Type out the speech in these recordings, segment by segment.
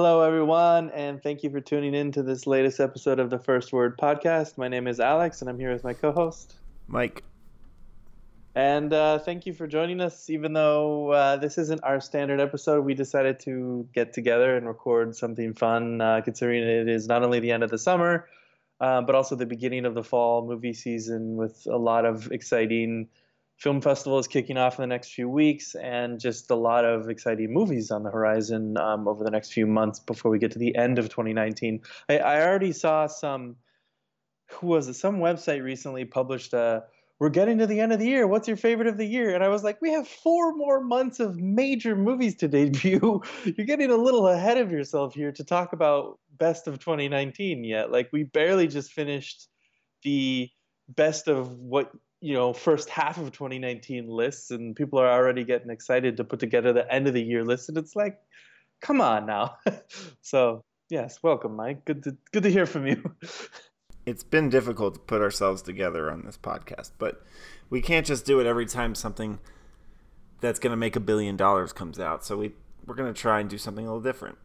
Hello, everyone, and thank you for tuning in to this latest episode of the First Word podcast. My name is Alex, and I'm here with my co host, Mike. And uh, thank you for joining us. Even though uh, this isn't our standard episode, we decided to get together and record something fun, uh, considering it is not only the end of the summer, uh, but also the beginning of the fall movie season with a lot of exciting film festival is kicking off in the next few weeks and just a lot of exciting movies on the horizon um, over the next few months before we get to the end of 2019. I, I already saw some, who was it? Some website recently published a we're getting to the end of the year. What's your favorite of the year? And I was like, we have four more months of major movies to debut. You're getting a little ahead of yourself here to talk about best of 2019 yet. Like we barely just finished the best of what you know first half of 2019 lists and people are already getting excited to put together the end of the year list and it's like come on now so yes welcome mike good to good to hear from you it's been difficult to put ourselves together on this podcast, but we can't just do it every time something that's going to make a billion dollars comes out. So we we're going to try and do something a little different.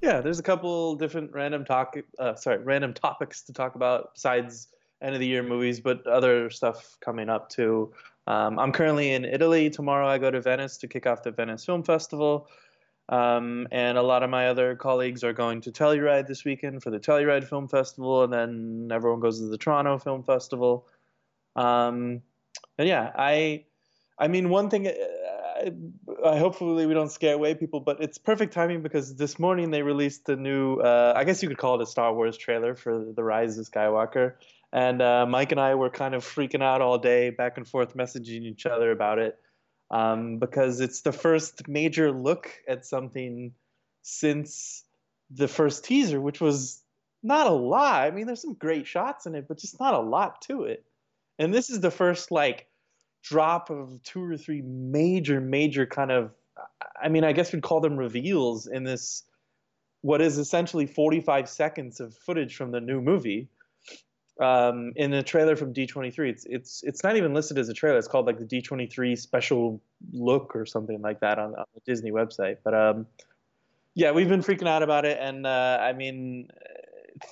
Yeah, there's a couple different random talk uh, sorry, random topics to talk about besides end of the year movies, but other stuff coming up too. Um, I'm currently in Italy. Tomorrow I go to Venice to kick off the Venice Film Festival. Um, and a lot of my other colleagues are going to Telluride this weekend for the Telluride Film Festival, and then everyone goes to the Toronto Film Festival. Um, and yeah, I, I mean, one thing, uh, I, I, hopefully we don't scare away people, but it's perfect timing because this morning they released the new, uh, I guess you could call it a Star Wars trailer for the Rise of Skywalker. And uh, Mike and I were kind of freaking out all day, back and forth, messaging each other about it um, because it's the first major look at something since the first teaser, which was not a lot. I mean, there's some great shots in it, but just not a lot to it. And this is the first like drop of two or three major, major kind of, I mean, I guess we'd call them reveals in this, what is essentially 45 seconds of footage from the new movie um, in a trailer from D23. It's it's it's not even listed as a trailer. It's called like the D23 special look or something like that on, on the Disney website. But um, yeah, we've been freaking out about it, and uh, I mean,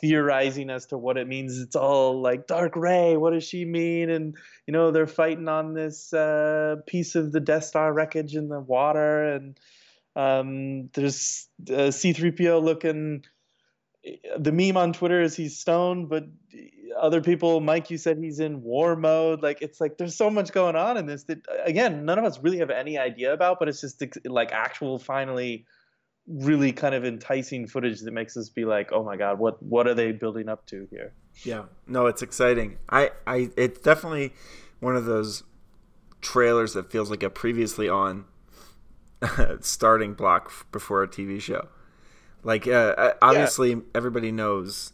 theorizing as to what it means. It's all like Dark Rey. What does she mean? And you know, they're fighting on this uh, piece of the Death Star wreckage in the water, and um, there's uh, C3PO looking the meme on Twitter is he's stoned, but other people, Mike, you said he's in war mode. Like it's like there's so much going on in this that again, none of us really have any idea about, but it's just like actual, finally, really kind of enticing footage that makes us be like, oh my god, what what are they building up to here? Yeah, no, it's exciting. I I it's definitely one of those trailers that feels like a previously on starting block before a TV show. Like, uh, uh, obviously, yeah. everybody knows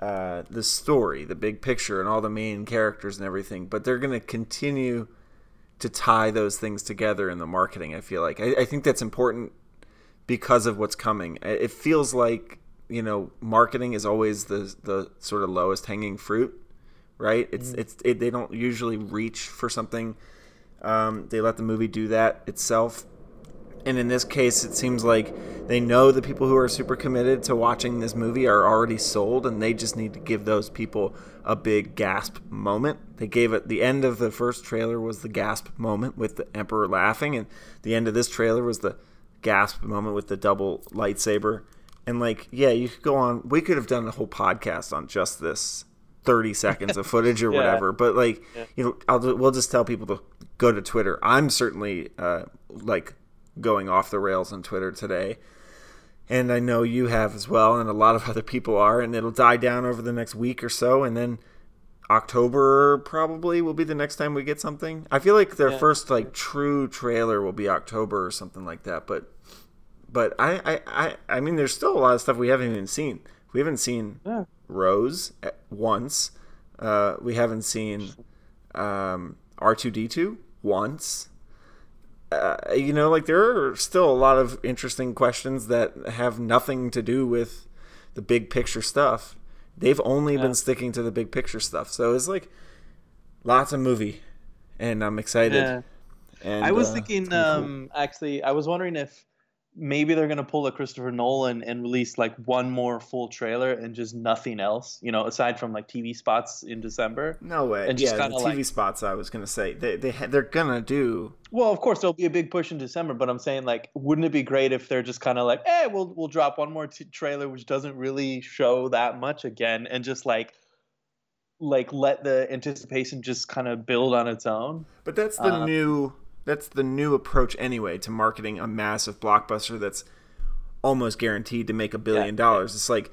uh, the story, the big picture, and all the main characters and everything, but they're going to continue to tie those things together in the marketing. I feel like I, I think that's important because of what's coming. It feels like you know marketing is always the the sort of lowest hanging fruit, right? It's mm. it's it, they don't usually reach for something. Um, they let the movie do that itself and in this case, it seems like they know the people who are super committed to watching this movie are already sold, and they just need to give those people a big gasp moment. They gave it the end of the first trailer was the gasp moment with the Emperor laughing, and the end of this trailer was the gasp moment with the double lightsaber. And like, yeah, you could go on. We could have done a whole podcast on just this 30 seconds of footage or yeah. whatever. But like, yeah. you know, I'll, we'll just tell people to go to Twitter. I'm certainly uh, like going off the rails on Twitter today. And I know you have as well, and a lot of other people are, and it'll die down over the next week or so, and then October probably will be the next time we get something. I feel like their yeah. first like true trailer will be October or something like that, but but I, I, I, I mean there's still a lot of stuff we haven't even seen. We haven't seen yeah. Rose once. Uh, we haven't seen um, R2D2 once uh, you know, like there are still a lot of interesting questions that have nothing to do with the big picture stuff. They've only yeah. been sticking to the big picture stuff. So it's like lots of movie, and I'm excited. Yeah. And, I was uh, thinking, um, cool. actually, I was wondering if maybe they're gonna pull a Christopher Nolan and release like one more full trailer and just nothing else, you know, aside from like TV spots in December. No way. And yeah, the TV like- spots. I was gonna say they they they're gonna do. Well, of course there'll be a big push in December, but I'm saying like, wouldn't it be great if they're just kind of like, eh, we'll we'll drop one more t- trailer which doesn't really show that much again, and just like, like let the anticipation just kind of build on its own. But that's the Uh, new that's the new approach anyway to marketing a massive blockbuster that's almost guaranteed to make a billion dollars. It's like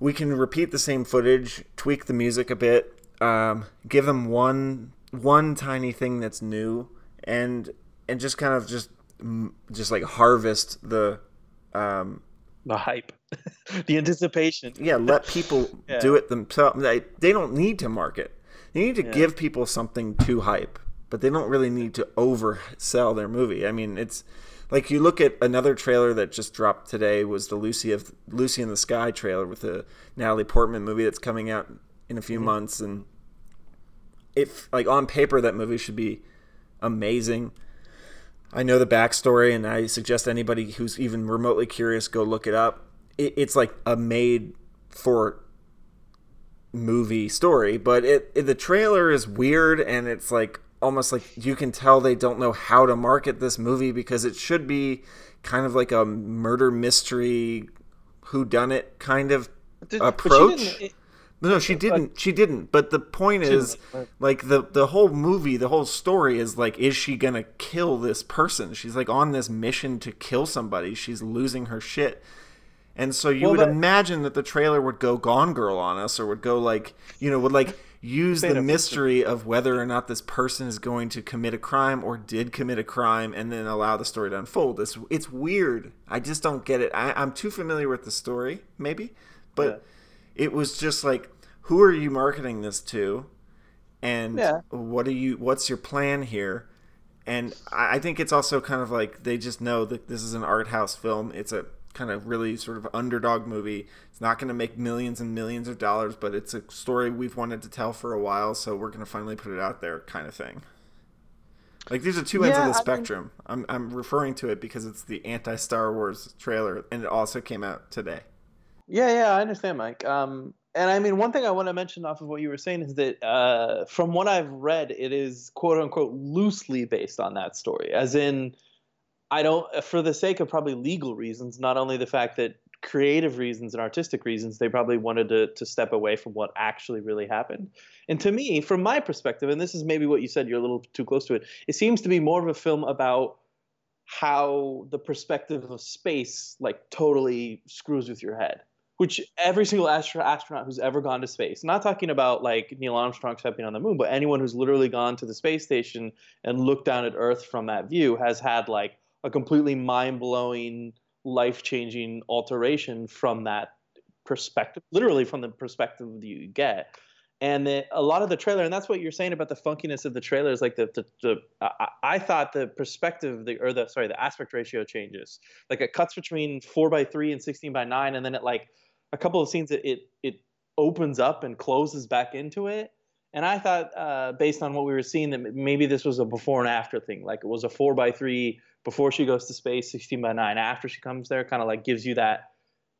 we can repeat the same footage, tweak the music a bit, um, give them one one tiny thing that's new, and and just kind of just just like harvest the um, The hype, the anticipation. yeah let people Yeah. do it themselves they, they don't need to market they need to give people something to hype but they don't really need to oversell their movie. I mean it's like you look at another trailer that just dropped today was the lucy of lucy in the sky trailer with the natalie portman movie that's coming out in a few mm-hmm. months and if like on paper that movie should be amazing. I know the backstory, and I suggest anybody who's even remotely curious go look it up. It, it's like a made for movie story, but it, it the trailer is weird, and it's like almost like you can tell they don't know how to market this movie because it should be kind of like a murder mystery, who done it kind of Did- but she approach. it- No, she didn't. She didn't. But the point is, like the the whole movie, the whole story is like, is she gonna kill this person? She's like on this mission to kill somebody. She's losing her shit. And so you Well, would but- imagine that the trailer would go Gone Girl on us, or would go like, you know, would like use the mystery of whether or not this person is going to commit a crime or did commit a crime, and then allow the story to unfold. It's it's weird. I just don't get it. I, I'm too familiar with the story, maybe, but it was just like who are you marketing this to and Yeah. what are you what's your plan here and I I think it's also kind of like they just know that this is an art house film. It's a kind of really sort of underdog movie. It's not going to make millions and millions of dollars, but it's a story we've wanted to tell for a while, so we're going to finally put it out there, kind of thing. Like these are two ends Yeah, of the I mean- spectrum. I'm I'm referring to it because it's the anti Star Wars trailer, and it also came out today. Yeah, yeah, I understand, Mike. Um, and I mean, one thing I want to mention off of what you were saying is that uh, from what I've read, it is quote unquote loosely based on that story. As in, I don't, uh, for the sake of probably legal reasons, not only the fact that creative reasons and artistic reasons, they probably wanted to, to step away from what actually really happened. And to me, from my perspective, and this is maybe what you said, you're a little too close to it, it seems to be more of a film about how the perspective of space like totally screws with your head which every single astro- astronaut who's ever gone to space not talking about like neil armstrong stepping on the moon but anyone who's literally gone to the space station and looked down at earth from that view has had like a completely mind-blowing life-changing alteration from that perspective literally from the perspective that you get. And the, a lot of the trailer and that's what you're saying about the funkiness of the trailer is like the, the, the I, I thought the perspective the or the sorry the aspect ratio changes. Like it cuts between 4 by 3 and 16 by 9 and then it like a couple of scenes it it, it opens up and closes back into it. And i thought uh, based on what we were seeing that maybe this was a before and after thing. Like it was a 4 by 3 before she goes to space 16 by 9 after she comes there kind of like gives you that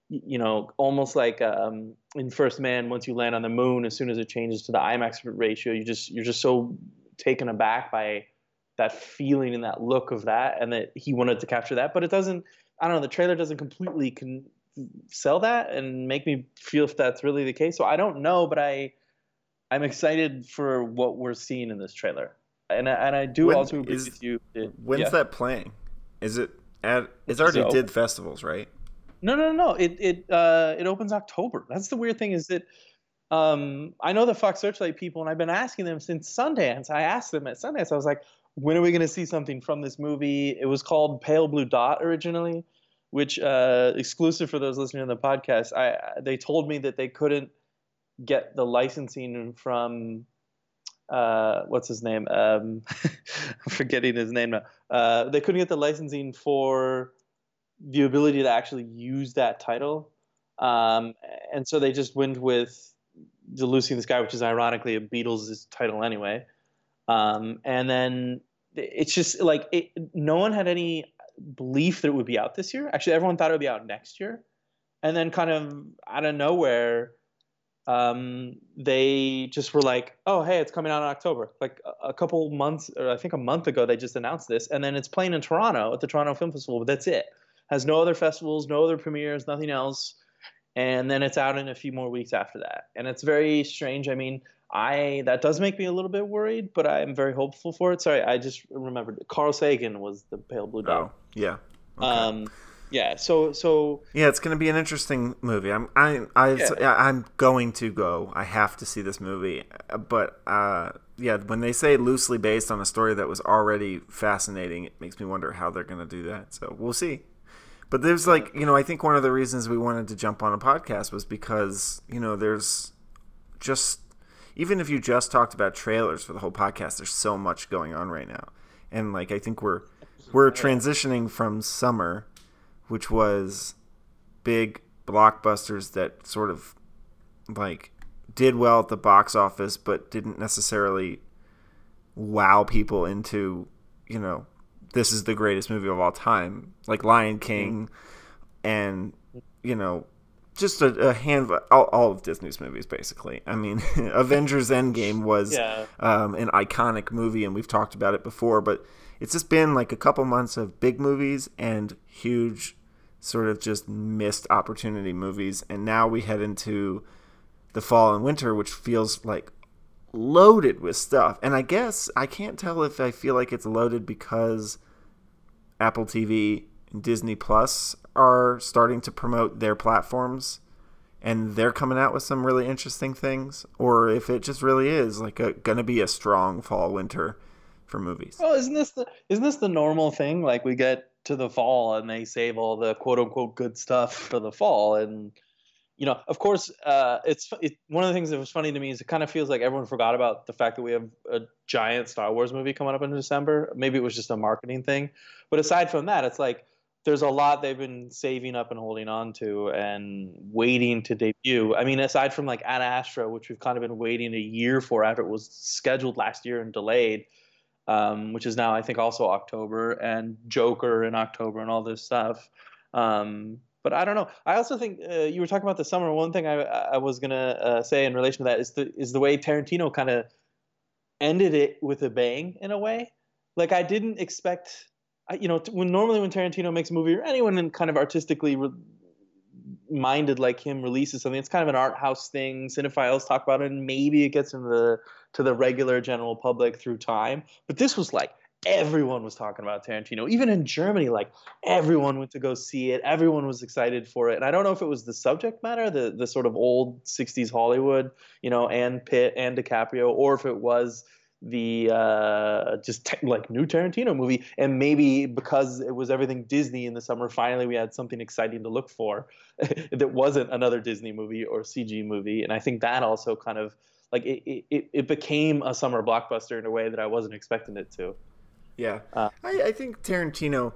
you know almost like um, in first man once you land on the moon as soon as it changes to the imax ratio you just you're just so taken aback by that feeling and that look of that and that he wanted to capture that. But it doesn't i don't know the trailer doesn't completely con- sell that and make me feel if that's really the case. So i don't know but i i'm excited for what we're seeing in this trailer and I, and I do When also agree is- with you that- When's yeah. that playing? Is it at? It's already So- did festivals, right? No, no, no. It it uh it opens October. That's the weird thing is that um I know the Fox Searchlight people, and I've been asking them since Sundance. I asked them at Sundance. I was like, when are we going to see something from this movie? It was called Pale Blue Dot originally, which uh exclusive for those listening to the podcast. I they told me that they couldn't get the licensing from uh what's his name? Um i'm forgetting his name now. Uh they couldn't get the licensing for the ability to actually use that title. Um and so they just went with the lucy in the sky which is ironically a beatles title anyway. Um and then it's just like it, no one had any belief that it would be out this year. Actually, everyone thought it would be out next year, and then kind of out of nowhere, um, they just were like, "Oh, hey, it's coming out in October." Like a, a, couple months, or I think a month ago, they just announced this, and then it's playing in Toronto at the Toronto Film Festival. But that's it. Has no other festivals, no other premieres, nothing else, and then it's out in a few more weeks after that. And it's very strange. I mean, I that does make me a little bit worried, but I am very hopeful for it. Sorry, I just remembered Carl Sagan was the Pale Blue Dot. Oh, yeah. Okay. Um, yeah so so yeah it's going to be an interesting movie. I'm i i yeah. i'm going to go. I have to see this movie. But uh yeah when they say loosely based on a story that was already fascinating it makes me wonder how they're going to do that. So we'll see. But there's like you know i think one of the reasons we wanted to jump on a podcast was because you know there's just even if you just talked about trailers for the whole podcast there's so much going on right now. And like i think we're we're transitioning from summer which was big blockbusters that sort of like did well at the box office but didn't necessarily wow people into you know this is the greatest movie of all time. Like lion king and you know just a, a hand all, all, of disney's movies basically. I mean avengers endgame was yeah. um, an iconic movie and we've talked about it before but it's just been like a couple months of big movies and huge sort of just missed opportunity movies and now we head into the fall and winter which feels like loaded with stuff. And i guess i can't tell if i feel like it's loaded because apple tv and disney plus are starting to promote their platforms and they're coming out with some really interesting things or if it just really is like gonna be a strong fall winter for movies. Well, isn't this the isn't this the normal thing? Like we get to the fall and they save all the quote unquote good stuff for the fall, and you know, of course, uh, it's it, one of the things that was funny to me is it kind of feels like everyone forgot about the fact that we have a giant Star Wars movie coming up in December. Maybe it was just a marketing thing, but aside from that, it's like there's a lot they've been saving up and holding on to and waiting to debut. I mean, aside from like Ad Astra, which we've kind of been waiting a year for after it was scheduled last year and delayed um, which is now I think also October, and Joker in October, and all this stuff. Um, but I don't know. I also think uh, you were talking about the summer. One thing I, I was gonna uh, say in relation to that is the is the way Tarantino kind of ended it with a bang in a way. Like I didn't expect, you know, when normally when Tarantino makes a movie or anyone kind of artistically re- minded like him releases something, it's kind of an art house thing. Cinephiles talk about it, and maybe it gets into the to the regular general public through time. But this was like everyone was talking about Tarantino. Even in Germany, like everyone went to go see it. Everyone was excited for it. And I don't know if it was the subject matter, the the sort of old 60s Hollywood, you know, and Pitt and DiCaprio, or if it was the uh, just like new Tarantino movie. And maybe because it was everything Disney in the summer, finally we had something exciting to look for that wasn't another Disney movie or CG movie. And I think that also kind of like it, it, it became a summer blockbuster in a way that I wasn't expecting it to. Yeah, uh, I, I think Tarantino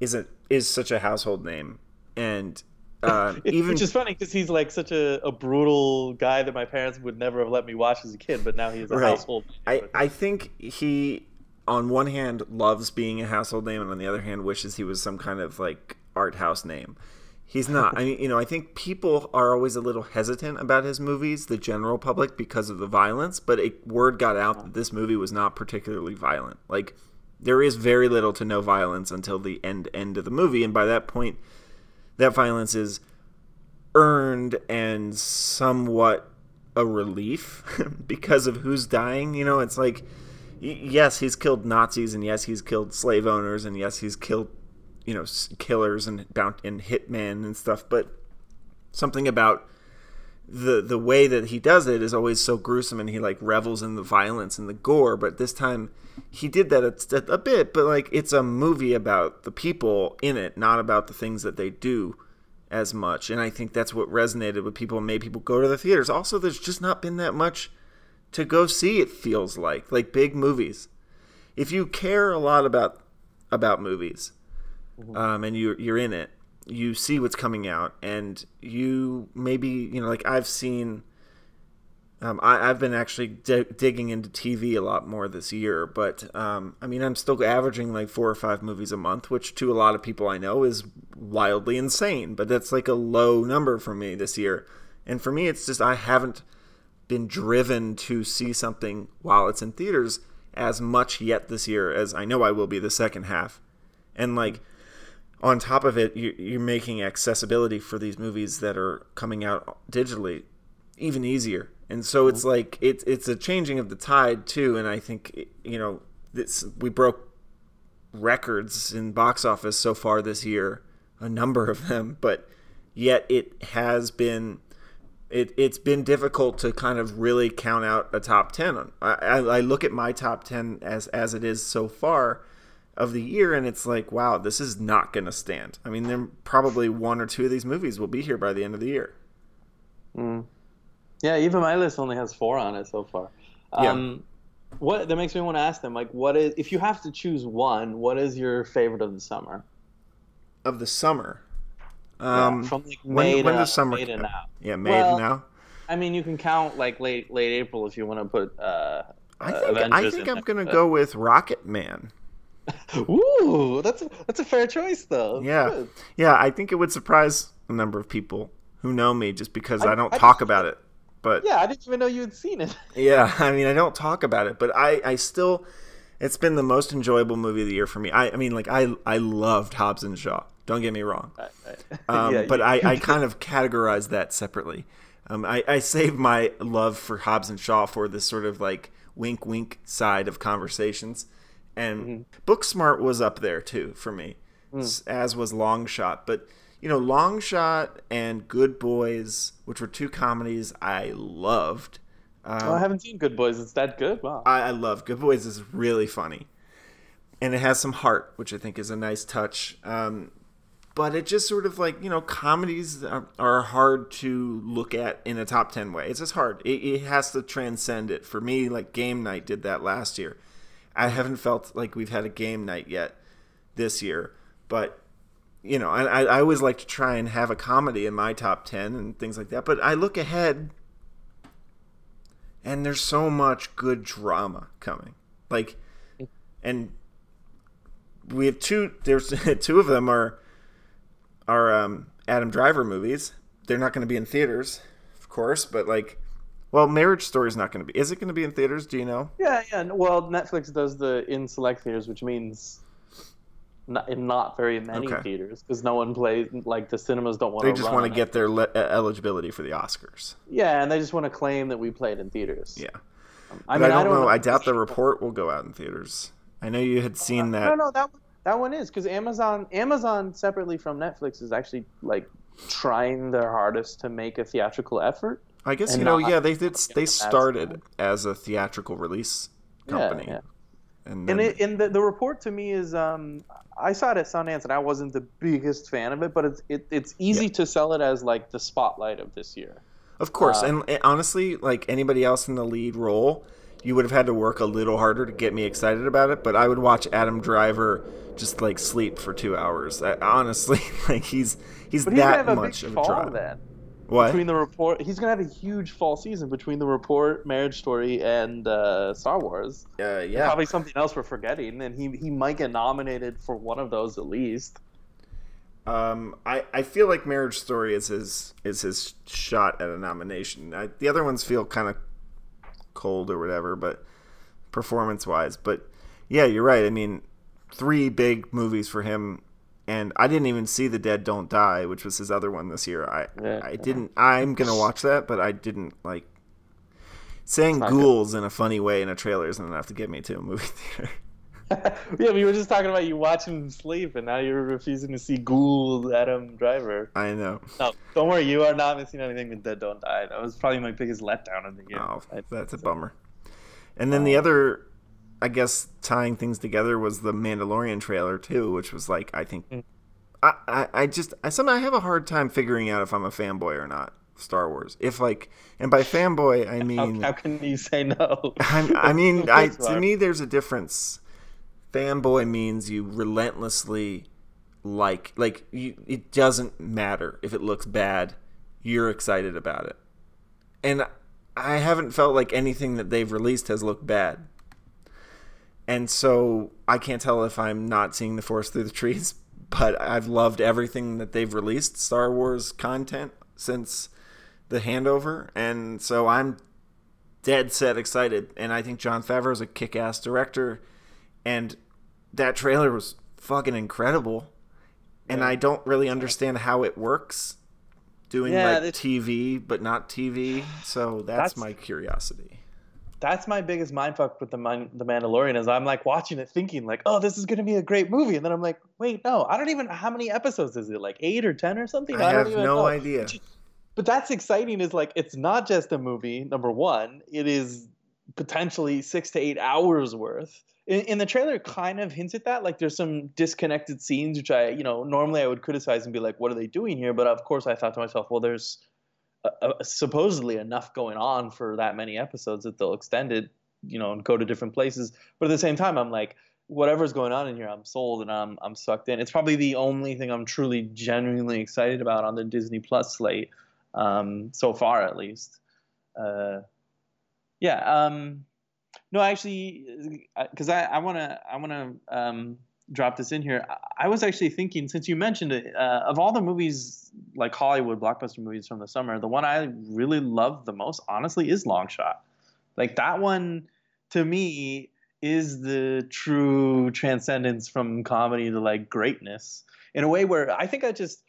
is a is such a household name, and uh, even which is funny because he's like such a, a brutal guy that my parents would never have let me watch as a kid, but now he's a right. household. I I think he on one hand loves being a household name, and on the other hand wishes he was some kind of like art house name. He's not. I mean, you know, I think people are always a little hesitant about his movies, the general public, because of the violence. But a word got out that this movie was not particularly violent. Like, there is very little to no violence until the end end of the movie, and by that point, that violence is earned and somewhat a relief because of who's dying. You know, it's like, yes, he's killed Nazis, and yes, he's killed slave owners, and yes, he's killed you know killers and and hitmen and stuff, but something about the the way that he does it is always so gruesome and he like revels in the violence and the gore but this time he did that a, a, bit but like it's a movie about the people in it not about the things that they do as much. And i think that's what resonated with people and made people go to the theaters. Also there's just not been that much to go see it feels like like big movies. If you care a lot about about movies mm-hmm. um, and you're you're in it, you see what's coming out, and you maybe you know like I've seen Um, I, have been actually d- digging into TV a lot more this year, but um, I mean, I'm still averaging like four or five movies a month, which to a lot of people I know is wildly insane. But that's like a low number for me this year, and for me, it's just I haven't been driven to see something while it's in theaters as much yet this year as I know I will be the second half, and like on top of it, you're making accessibility for these movies that are coming out digitally even easier. And so it's like it's it's a changing of the tide too. And i think you know this we broke records in box office so far this year a number of them but yet it has been it, it's been difficult to kind of really count out a top 10 I, I, I look at my top 10 as as it is so far of the year and it's like wow this is not going to stand i mean then probably one or two of these movies will be here by the end of the year mm. Yeah, even my list only has four on it so far. Um, yeah. What that makes me want to ask them, like, what is if you have to choose one, what is your favorite of the summer? Of the summer, um, yeah, from like May when, to, when does summer May to now? Yeah, May well, now. I mean, you can count like late late April if you want to put. Uh, I think Avengers I think I'm gonna go with Rocketman. Ooh, that's a, that's a fair choice though. Yeah, Good. yeah. I think it would surprise a number of people who know me just because I, I don't I talk about it. But yeah, I didn't even know you had seen it. yeah, I mean, I don't talk about it, but I, I still, it's been the most enjoyable movie of the year for me. I, I mean, like I, I loved Hobbs and Shaw. Don't get me wrong. Um, yeah, but I, I kind of categorize that separately. Um, I, I save my love for Hobbs and Shaw for this sort of like wink wink side of conversations. And mm-hmm. Booksmart was up there too for me, mm. as was Long Shot. But you know, Long Shot and Good Boys, which were two comedies I loved. Um, oh, I haven't seen Good Boys. It's that good. Wow. I, I love Good Boys. is really funny, and it has some heart, which I think is a nice touch. Um, but it just sort of like you know, comedies are, are, hard to look at in a top ten way. It's just hard. It, it has to transcend it. For me, like Game Night did that last year. I haven't felt like we've had a game night yet this year, but you know, I, I always like to try and have a comedy in my top 10 and things like that. But I look ahead and there's so much good drama coming. Like, and we have two, there's two of them are, are um, Adam Driver movies. They're not going to be in theaters, of course, but like, well, Marriage Story is not going to be. Is it going to be in theaters? Do you know? Yeah, yeah. Well, Netflix does the in select theaters, which means not, in not very many okay. theaters because no one plays like the cinemas don't want. To. They just want to get their le- eligibility for the Oscars. Yeah, and they just want to claim that we played in theaters. Yeah, um, I, mean, I, don't I don't know. know. I doubt the report will go out in theaters. I know you had seen that. No, no, that that one is because Amazon Amazon separately from Netflix is actually like trying their hardest to make a theatrical effort. I guess you know, yeah, they did. They started as a theatrical release company. Yeah, yeah. And, then... and, it, and the, the report to me is um, I saw it at Sundance and I wasn't the biggest fan of it, but it's it, it's easy yeah. to sell it as like the spotlight of this year. Of course, uh, and, and, honestly, like anybody else in the lead role, you would have had to work a little harder to get me excited about it. But I would watch Adam Driver just like sleep for two hours. I, honestly, like he's he's that much of a draw. Then. What? Between the report, he's gonna have a huge fall season between the report, Marriage Story, and uh, Star Wars. Uh, yeah, probably something else we're forgetting, and he he might get nominated for one of those at least. Um, I, I feel like Marriage Story is his is his shot at a nomination. I, the other ones feel kind of cold or whatever, but performance wise. But yeah, you're right. I mean, three big movies for him and I didn't even see The Dead Don't Die, which was his other one this year. I yeah, I didn't. I'm gonna watch that, but I didn't like saying ghouls good. in a funny way in a trailer isn't enough to get me to a movie theater. yeah, we were just talking about you watching him sleep, and now you're refusing to see Ghoul Adam Driver. I know. No, don't worry, you are not missing anything with Dead Don't Die. That was probably my biggest letdown of the year. Oh, that's a bummer. And then the um, other I guess tying things together was the Mandalorian trailer too, which was like I think mm. I, I, I just I somehow have a hard time figuring out if I'm a fanboy or not. Star Wars. If like, and by fanboy I mean how, how can you say no? i mean, I to me there's a difference. Fanboy means you relentlessly like like you, it doesn't matter if it looks bad, you're excited about it, and I haven't felt like anything that they've released has looked bad. And so I can't tell if I'm not seeing the forest through the trees, but I've loved everything that they've released Star Wars content since the handover, and so I'm dead set excited. And I think Jon Favreau is a kick ass director, and that trailer was fucking incredible. And yeah. I don't really understand how it works doing yeah, like TV but not TV. So that's, that's, my curiosity. That's my biggest mindfuck with the the Mandalorian is I'm like watching it thinking like, oh, this is gonna be a great movie, and then I'm like, wait, no, I don't even. How many episodes is it? Like eight or ten or something? I, I have no know. idea but that's exciting is like it's not just a movie number one it is potentially six to eight hours worth in, in, the trailer kind of hints at that like there's some disconnected scenes which i you know normally i would criticize and be like what are they doing here but of course i thought to myself well there's a, a, supposedly enough going on for that many episodes that they'll extend it you know and go to different places but at the same time i'm like whatever's going on in here i'm sold and i'm i'm sucked in it's probably the only thing i'm truly genuinely excited about on the disney plus slate um, so far at least. Uh, yeah. Um, no, actually, because uh, I want to I want to um, drop this in here. I was actually thinking since you mentioned it uh, of all the movies like Hollywood blockbuster movies from the summer, the one I really loved the most, honestly, is Long Shot. Like that one to me is the true transcendence from comedy to like greatness in a way where I think I just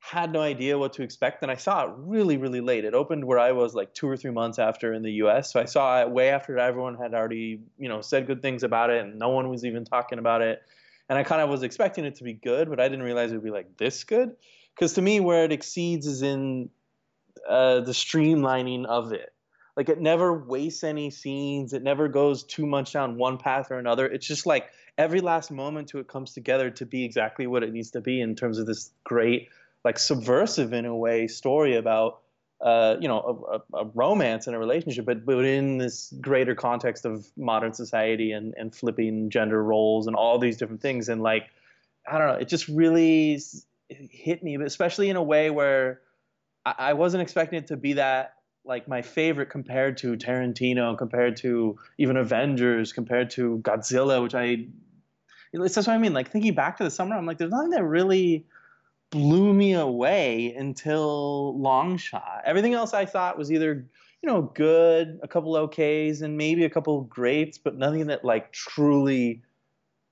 had no idea what to expect and i saw it really really late it opened where i was like two or three months after in the us so i saw it way after everyone had already you know said good things about it and no one was even talking about it and i kind of was expecting it to be good but i didn't realize it would be like this good. Because to me where it exceeds is in uh, the streamlining of it. Like it never wastes any scenes. It never goes too much down one path or another. It's just like every last moment to it comes together to be exactly what it needs to be in terms of this great like subversive in a way story about uh, you know a, a, romance and a relationship, but but in this greater context of modern society and and flipping gender roles and all these different things and like I don't know, it just really hit me, especially in a way where I, I wasn't expecting it to be that like my favorite compared to Tarantino, compared to even Avengers, compared to Godzilla, which I that's what I mean. Like thinking back to the summer, I'm like, there's nothing that really blew me away until long shot. Everything else I thought was either you know good, a couple OKs, and maybe a couple greats, but nothing that like truly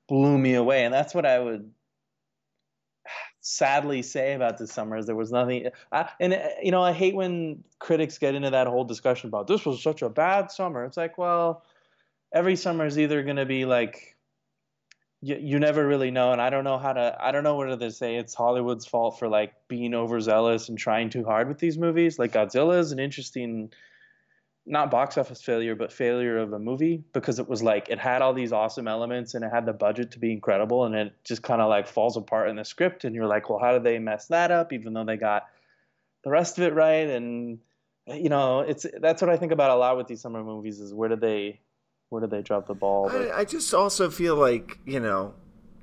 blew me away. And that's what I would sadly say about this summer is there was nothing I, and uh, you know i hate when critics get into that whole discussion about this was such a bad summer it's like well every summer is either going to be like you, you never really know and i don't know how to i don't know whether to say it's hollywood's fault for like being overzealous and trying too hard with these movies. Like godzilla is an interesting not box office failure but failure of a movie because it was like it had all these awesome elements and it had the budget to be incredible and it just kind of like falls apart in the script and you're like well how did they mess that up? Even though they got the rest of it right and you know it's that's what i think about a lot with these summer movies is where do they where did they drop the ball? I, I, just also feel like you know,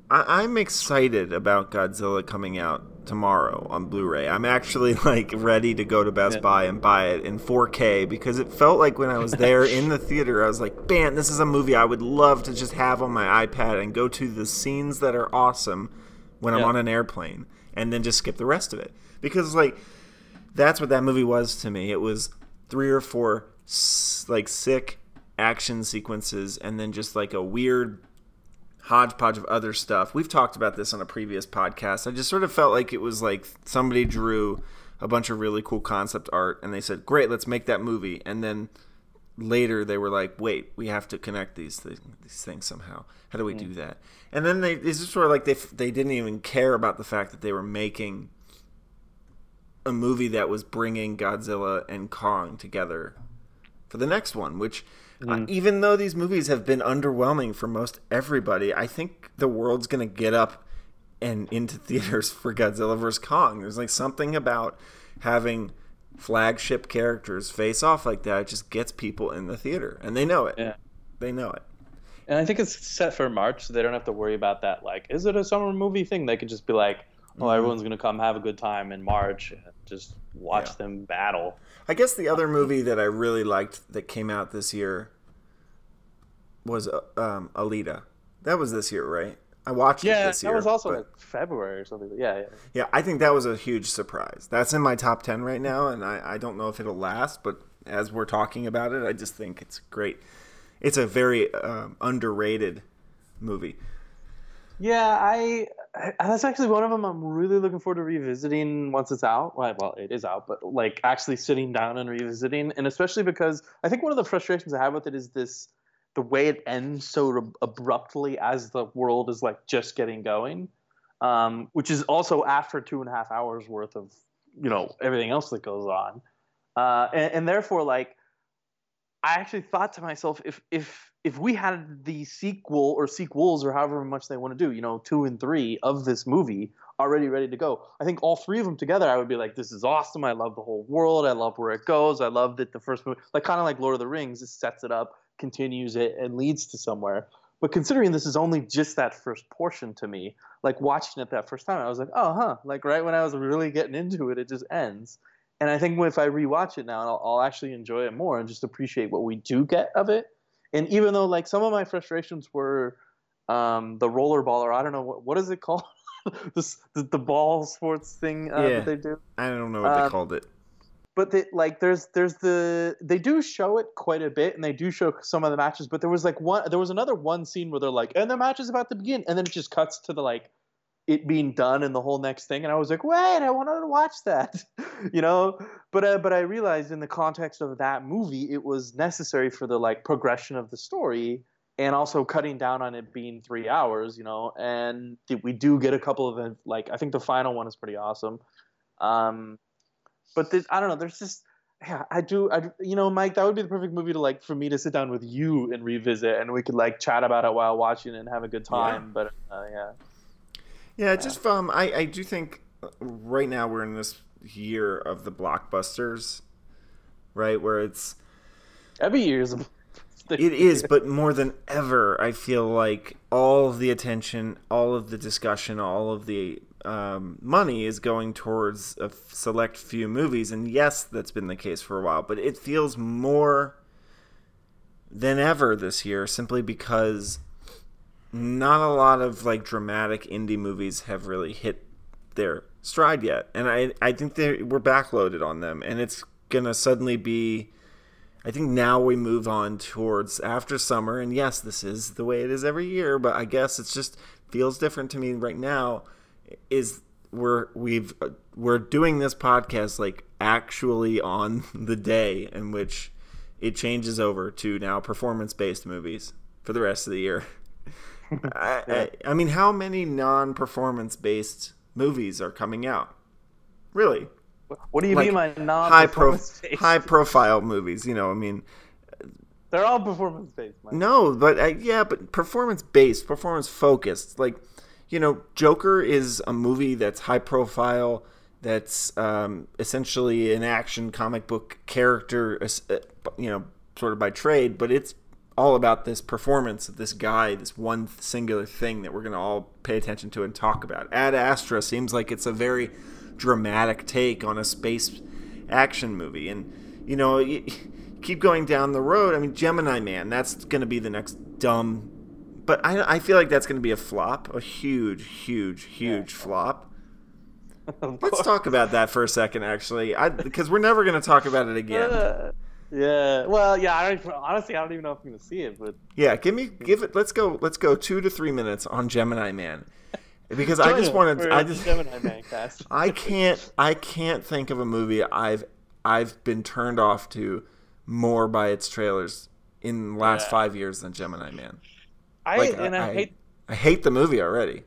I, I'm excited about Godzilla coming out tomorrow on Blu-ray. I'm actually like ready to go to Best yeah. Buy and buy it in 4K because it felt like when I was there in the theater, I was like, "Man, this is a movie I would love to just have on my iPad and go to the scenes that are awesome when I'm on an airplane, and then just skip the rest of it." Because like that's what that movie was to me. It was three or four like sick action sequences and then just like a weird hodgepodge of other stuff. We've talked about this on a previous podcast. I just sort of felt like it was like somebody drew a bunch of really cool concept art and they said, "Great, let's make that movie." And then later they were like, "Wait, we have to connect these these, these things somehow. How do we do hmm. that?" And then they it's just sort of like they they didn't even care about the fact that they were making a movie that was bringing Godzilla and Kong together for the next one, which Mm. Uh, even though these movies have been underwhelming for most everybody, I think the world's going to get up and into theaters for Godzilla vs. Kong. There's like something about having flagship characters face off like that. It just gets people in the theater, and they know it. Yeah. They know it. And I think it's set for March, so they don't have to worry about that. Like, is it a summer movie thing? They could just be like, oh, everyone's gonna come have a good time in March and just watch Yeah. them battle. I guess the other movie that I really liked that came out this year was uh, um, Alita. That was this year, right? I watched it this year. that was also but- like February or something. Yeah, yeah. yeah, I think that was a huge surprise. That's in my top ten right now, and I, I don't know if it'll last, but as we're talking about it, I just think it's great. It's a very um, underrated movie. Yeah, I, I that's actually one of them I'm really looking forward to revisiting once it's out. Well, well, it is out, but like actually sitting down and revisiting, and especially because I think one of the frustrations I have with it is this the way it ends so abruptly as the world is like just getting going, um, which is also after two and a half hours worth of you know everything else that goes on, uh, and, and therefore like I actually thought to myself, if if if we had the sequel or sequels or however much they want to do, you know, two and three of this movie already ready to go, I think all three of them together, I would be like, this is awesome. I love the whole world. I love where it goes. I love that the first movie, like kind of like Lord of the Rings, it sets it up, continues it, and leads to somewhere. But considering this is only just that first portion to me, like watching it that first time, I was like, oh, huh. Like right when I was really getting into it, it just ends. And I think if I rewatch it now, I'll, I'll actually enjoy it more and just appreciate what we do get of it. And even though like some of my frustrations were um, the rollerball, or I don't know what what is it called, this the, the ball sports thing uh, Yeah. that they do. I don't know what they Um, called it. But like there's there's the they do show it quite a bit, and they do show some of the matches. But there was like one there was another one scene where they're like, and the match is about to begin, and then it just cuts to the like it being done and the whole next thing and i was like wait i wanted to watch that you know but uh, but i realized in the context of that movie it was necessary for the like progression of the story and also cutting down on it being three hours you know and we do get a couple of like i think the final one is pretty awesome um but this, i don't know there's just yeah, I do. I, you know, Mike, that would be the perfect movie to like for me to sit down with you and revisit, and we could like chat about it while watching and have a good time. But uh, yeah, Yeah, just um, I I do think uh, right now we're in this year of the blockbusters, right? Where it's every year is. A, it is, but more than ever, I feel like all of the attention, all of the discussion, all of the um, money is going towards a select few movies, and yes, that's been the case for a while. But it feels more than ever this year, simply because not a lot of like dramatic indie movies have really hit their stride yet, and I I think they we're backloaded on them, and it's gonna suddenly be. I think now we move on towards after summer, and yes, this is the way it is every year, but I guess it's just feels different to me right now. Is we're we've uh, we're doing this podcast like actually on the day in which it changes over to now performance based movies for the rest of the year. I, I, I mean, how many non performance based movies are coming out? Really? what do you Like, mean by non high pro high profile movies. You know, I mean, They're all performance based. No, but uh, yeah, but performance based, performance focused. Like, you know, Joker is a movie that's high profile. That's um, essentially an action comic book character, uh, you know, sort of by trade, but it's all about this performance of this guy, this one singular thing that we're going to all pay attention to and talk about. Ad Astra seems like it's a very dramatic take on a space action movie. And, you know, you keep going down the road. I mean, Gemini Man, that's going to be the next dumb. But I, I feel like that's going to be a flop, a huge, huge, huge flop. Let's talk about that for a second, actually, because we're never going to talk about it again. Uh, yeah. Well, yeah. I don't, honestly, I don't even know if I'm gonna see it, but Yeah, give me give it. Let's go. Let's go two to three minutes on Gemini Man, because I just us wanted. I just. Gemini Man cast. I can't. I can't think of a movie I've I've been turned off to more by its trailers in the last Yeah. five years than Gemini Man. I Like, and I, hate. I hate the movie already.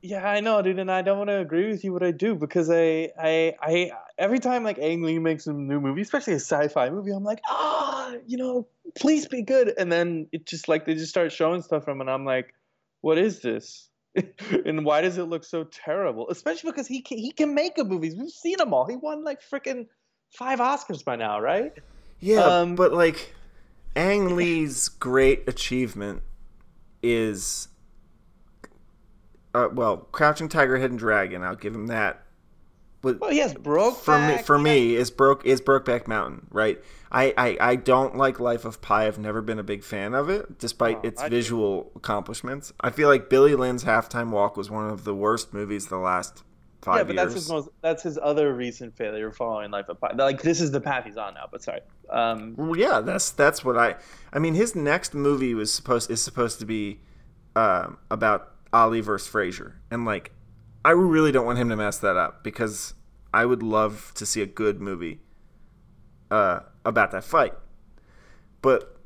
Yeah, I know, dude, and I don't want to agree with you, but I do because I, I, I, every time like Ang Lee makes a new movie, especially a sci-fi movie, I'm like, ah, you know, please be good, and then it just like they just start showing stuff from, and I'm like, what is this? and why does it look so terrible? Especially because he can, he can make good movies. We've seen them all. He won like freaking five Oscars by now, right? Yeah, Um, but like, Ang Lee's great achievement is uh, well, Crouching Tiger, Hidden Dragon. I'll give him that. But well, yes, broke for me. For me, is broke is Brokeback Mountain, right? I, I I don't like Life of Pi. I've never been a big fan of it, despite oh, its I visual accomplishments. I feel like Billy Lynn's Halftime Walk was one of the worst movies the last five yeah, but years. that's his most. That's his other recent failure following Life of Pi. Like this is the path he's on now. But sorry. Um, well, yeah, that's that's what I. I mean, his next movie was supposed is supposed to be uh, about Ali versus Frazier, and like, I really don't want him to mess that up because I would love to see a good movie uh, about that fight. But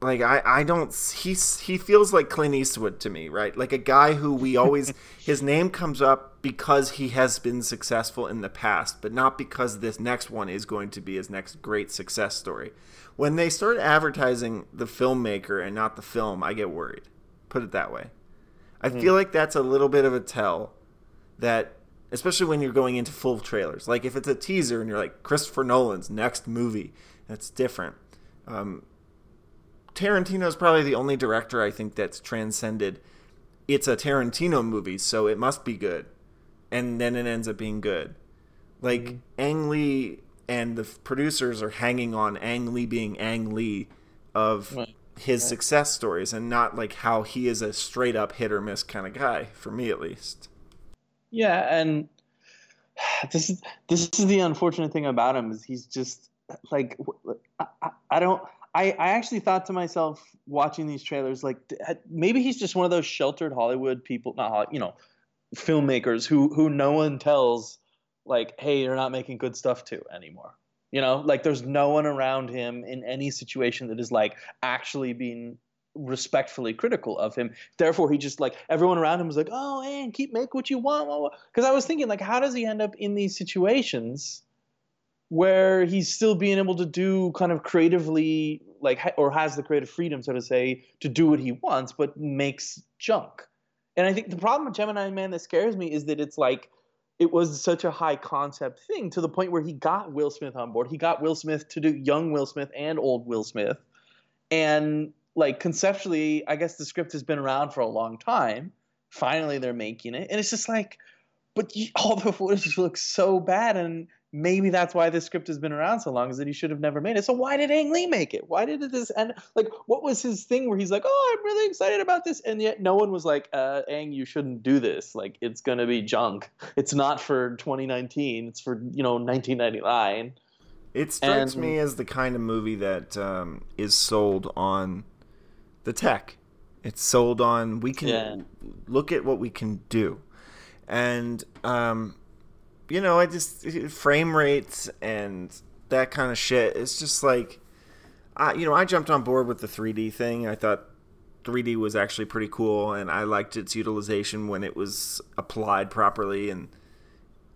like I, I don't he's he feels like Clint Eastwood to me, right? Like a guy who we always his name comes up because he has been successful in the past, but not because this next one is going to be his next great success story. When they start advertising the filmmaker and not the film, I get worried. Put it that way. I mm-hmm. feel like that's a little bit of a tell that especially when you're going into full trailers. Like if it's a teaser and you're like Christopher Nolan's next movie, that's different. Um, Tarantino is probably the only director I think that's transcended. It's a Tarantino movie, so it must be good, and then it ends up being good. Like mm-hmm. Ang Lee and the producers are hanging on Ang Lee being Ang Lee of right. his right. success stories, and not like how he is a straight up hit or miss kind of guy. For me, at least. Yeah, and this is this is the unfortunate thing about him is he's just like I, I don't I, I actually thought to myself watching these trailers, like uh, maybe he's just one of those sheltered Hollywood people, not you know, filmmakers who who no one tells, like, hey, you're not making good stuff to anymore. You know, like there's no one around him in any situation that is like actually being respectfully critical of him. Therefore, he just like everyone around him was like, oh, man, keep make what you want. Because I was thinking, like, how does he end up in these situations? Where he's still being able to do kind of creatively like or has the creative freedom so to say to do what he wants but makes junk. And i think the problem with gemini man that scares me is that it's like it was such a high concept thing to the point where he got will smith on board. He got will smith to do young will smith and old will smith. And like conceptually i guess the script has been around for a long time. Finally they're making it. And it's just like but all the footage looks so bad. And maybe that's why this script has been around so long is that he should have never made it. So why did Ang Lee make it? Why did this end? Like, what was his thing where he's like, oh, I'm really excited about this, and yet no one was like, uh, Ang, you shouldn't do this. Like, it's gonna be junk. It's not for 2019. It's for you know 1999. It strikes and, me as the kind of movie that um, is sold on the tech. It's sold on we can yeah. look at what we can do, and um, you know, I just frame rates and that kind of shit. It's just like, I you know, I jumped on board with the 3D thing. I thought 3D was actually pretty cool, and I liked its utilization when it was applied properly, and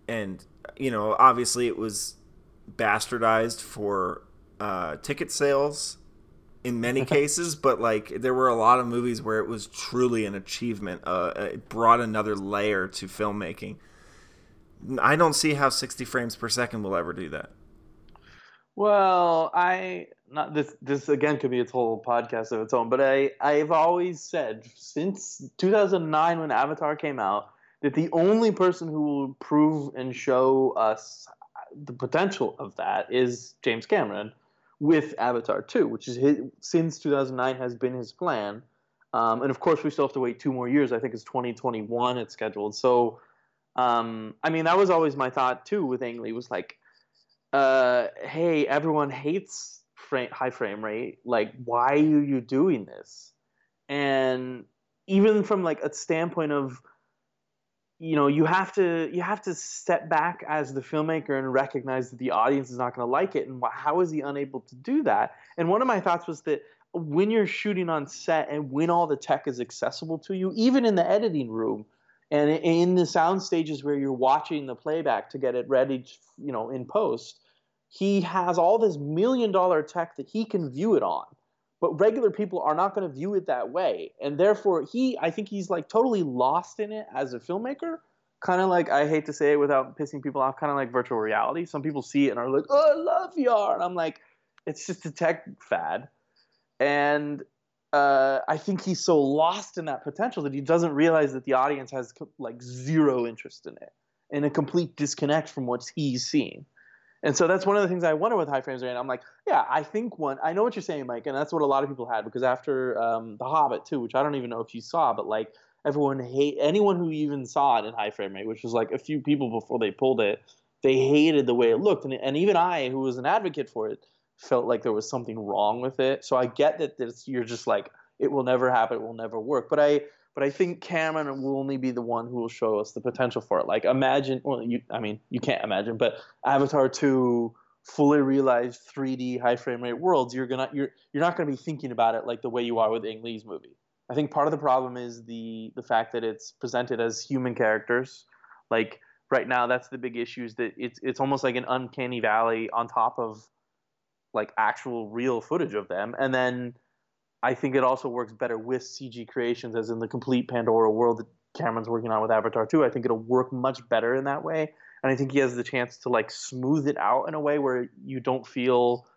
and you know, obviously it was bastardized for uh, ticket sales in many cases, but like there were a lot of movies where it was truly an achievement. Uh, it brought another layer to filmmaking. I don't see how 60 frames per second will ever do that. Well, I not this this again could be its whole podcast of its own, but I I've always said since 2009 when Avatar came out that the only person who will prove and show us the potential of that is James Cameron with Avatar 2, which is his, since 2009 has been his plan. Um, and of course, we still have to wait two more years. I think it's 2021 it's scheduled. So um, I mean, that was always my thought too with Ang Lee was like, uh, hey, everyone hates frame, high frame rate. Like, why are you doing this? And even from like a standpoint of, you know, you have to you have to step back as the filmmaker and recognize that the audience is not going to like it. And how is he unable to do that? And one of my thoughts was that when you're shooting on set and when all the tech is accessible to you, even in the editing room, and in the sound stages where you're watching the playback to get it ready, you know, in post, he has all this million dollar tech that he can view it on. But regular people are not going to view it that way. And therefore, he, I think he's like totally lost in it as a filmmaker. Kind of like, I hate to say it without pissing people off, kind of like virtual reality. Some people see it and are like, oh, I love VR. And I'm like, it's just a tech fad. And uh, I think he's so lost in that potential that he doesn't realize that the audience has like zero interest in it and a complete disconnect from what he's seeing. And so that's one of the things I wonder with high frames rate. I'm like, yeah, I think one. I know what you're saying, Mike, and that's what a lot of people had because after um, The Hobbit too, which I don't even know if you saw, but like everyone hate anyone who even saw it in high frame rate, which was like a few people before they pulled it. They hated the way it looked, and, and even I, who was an advocate for it, felt like there was something wrong with it. So I get that this, you're just like, it will never happen, it will never work. But I but I think Cameron will only be the one who will show us the potential for it. Like imagine, well, you, I mean, you can't imagine, but Avatar two fully realized 3D high frame rate worlds, you're gonna you're you're not gonna be thinking about it like the way you are with Ang Lee's movie. I think part of the problem is the the fact that it's presented as human characters. Like right now, that's the big issue is that it's it's almost like an uncanny valley on top of like actual real footage of them, and then I think it also works better with CG creations, as in the complete Pandora world that Cameron's working on with Avatar 2. I think it'll work much better in that way. And I think he has the chance to like smooth it out in a way where you don't feel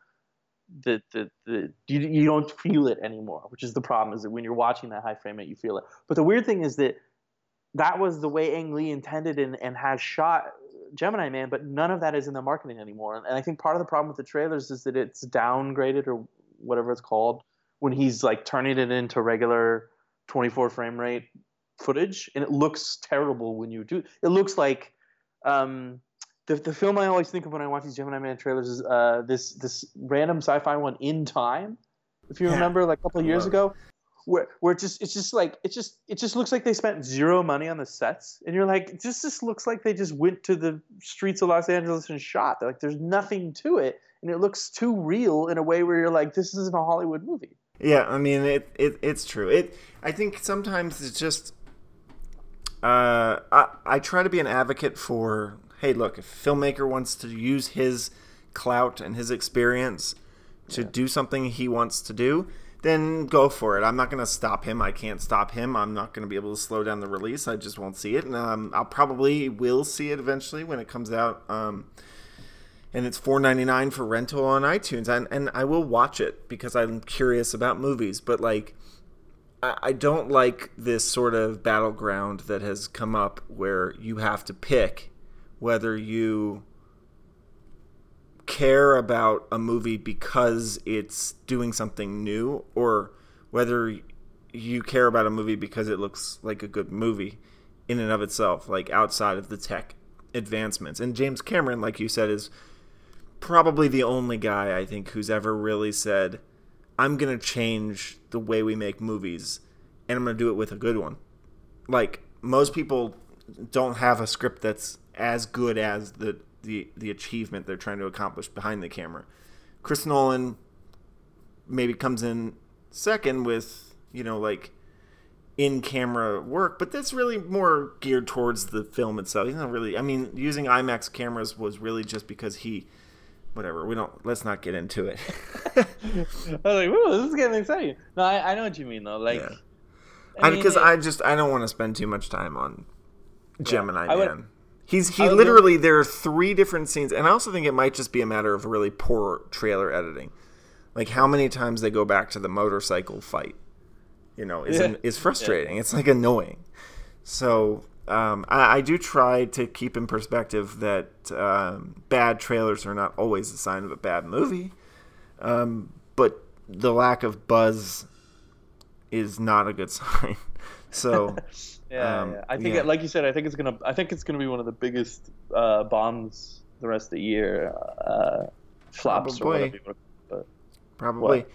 that the, the you, you don't feel it anymore, which is the problem is that when you're watching that high frame rate, you feel it. But the weird thing is that that was the way Ang Lee intended and, and has shot Gemini Man, but none of that is in the marketing anymore. And I think part of the problem with the trailers is that it's downgraded or whatever it's called when he's like turning it into regular 24 frame rate footage, and it looks terrible when you do. It looks like um, the the film I always think of when I watch these Gemini Man trailers is uh, this this random sci-fi one in time. If you yeah. remember, like a couple of years ago, where where it just it's just like it just it just looks like they spent zero money on the sets, and you're like, this just looks like they just went to the streets of Los Angeles and shot. They're like, there's nothing to it, and it looks too real in a way where you're like, this isn't a Hollywood movie. Yeah, I mean it, it it's true. It I think sometimes it's just uh, I I try to be an advocate for hey, look, if a filmmaker wants to use his clout and his experience to yeah. do something he wants to do, then go for it. I'm not going to stop him. I can't stop him. I'm not going to be able to slow down the release. I just won't see it, and um, I'll probably will see it eventually when it comes out. Um, and it's four ninety nine for rental on iTunes, and and I will watch it because I'm curious about movies. But like, I, I don't like this sort of battleground that has come up where you have to pick whether you care about a movie because it's doing something new or whether you care about a movie because it looks like a good movie in and of itself like outside of the tech advancements and James Cameron like you said is probably the only guy I think who's ever really said, I'm going to change the way we make movies and I'm going to do it with a good one. Like, most people don't have a script that's as good as the, the, the achievement they're trying to accomplish behind the camera. Chris Nolan maybe comes in second with, you know, like in camera work, but that's really more geared towards the film itself. He's not really, I mean, using IMAX cameras was really just because he whatever. We don't. Let's not get into it. I was like, "Whoa, this is getting exciting." No, I, I know what you mean though. Like, I because yeah. I, I, just I don't want to spend too much time on Gemini yeah, Man. Would, He's he literally there are three different scenes, and I also think it might just be a matter of really poor trailer editing. Like how many times they go back to the motorcycle fight, you know, is yeah. is frustrating. It's like annoying. So um, I, I, do try to keep in perspective that um, bad trailers are not always a sign of a bad movie, um, but the lack of buzz is not a good sign. so, yeah, um, yeah, I think, yeah. Like you said, I think it's gonna, I think it's gonna be one of the biggest uh, bombs the rest of the year, uh, flops Probably. or whatever. But Probably.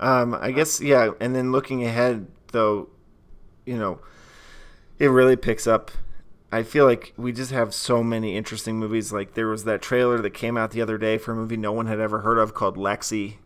Um, I guess yeah, and then looking ahead though, you know it really picks up. I feel like we just have so many interesting movies. Like there was that trailer that came out the other day for a movie no one had ever heard of called Lexi.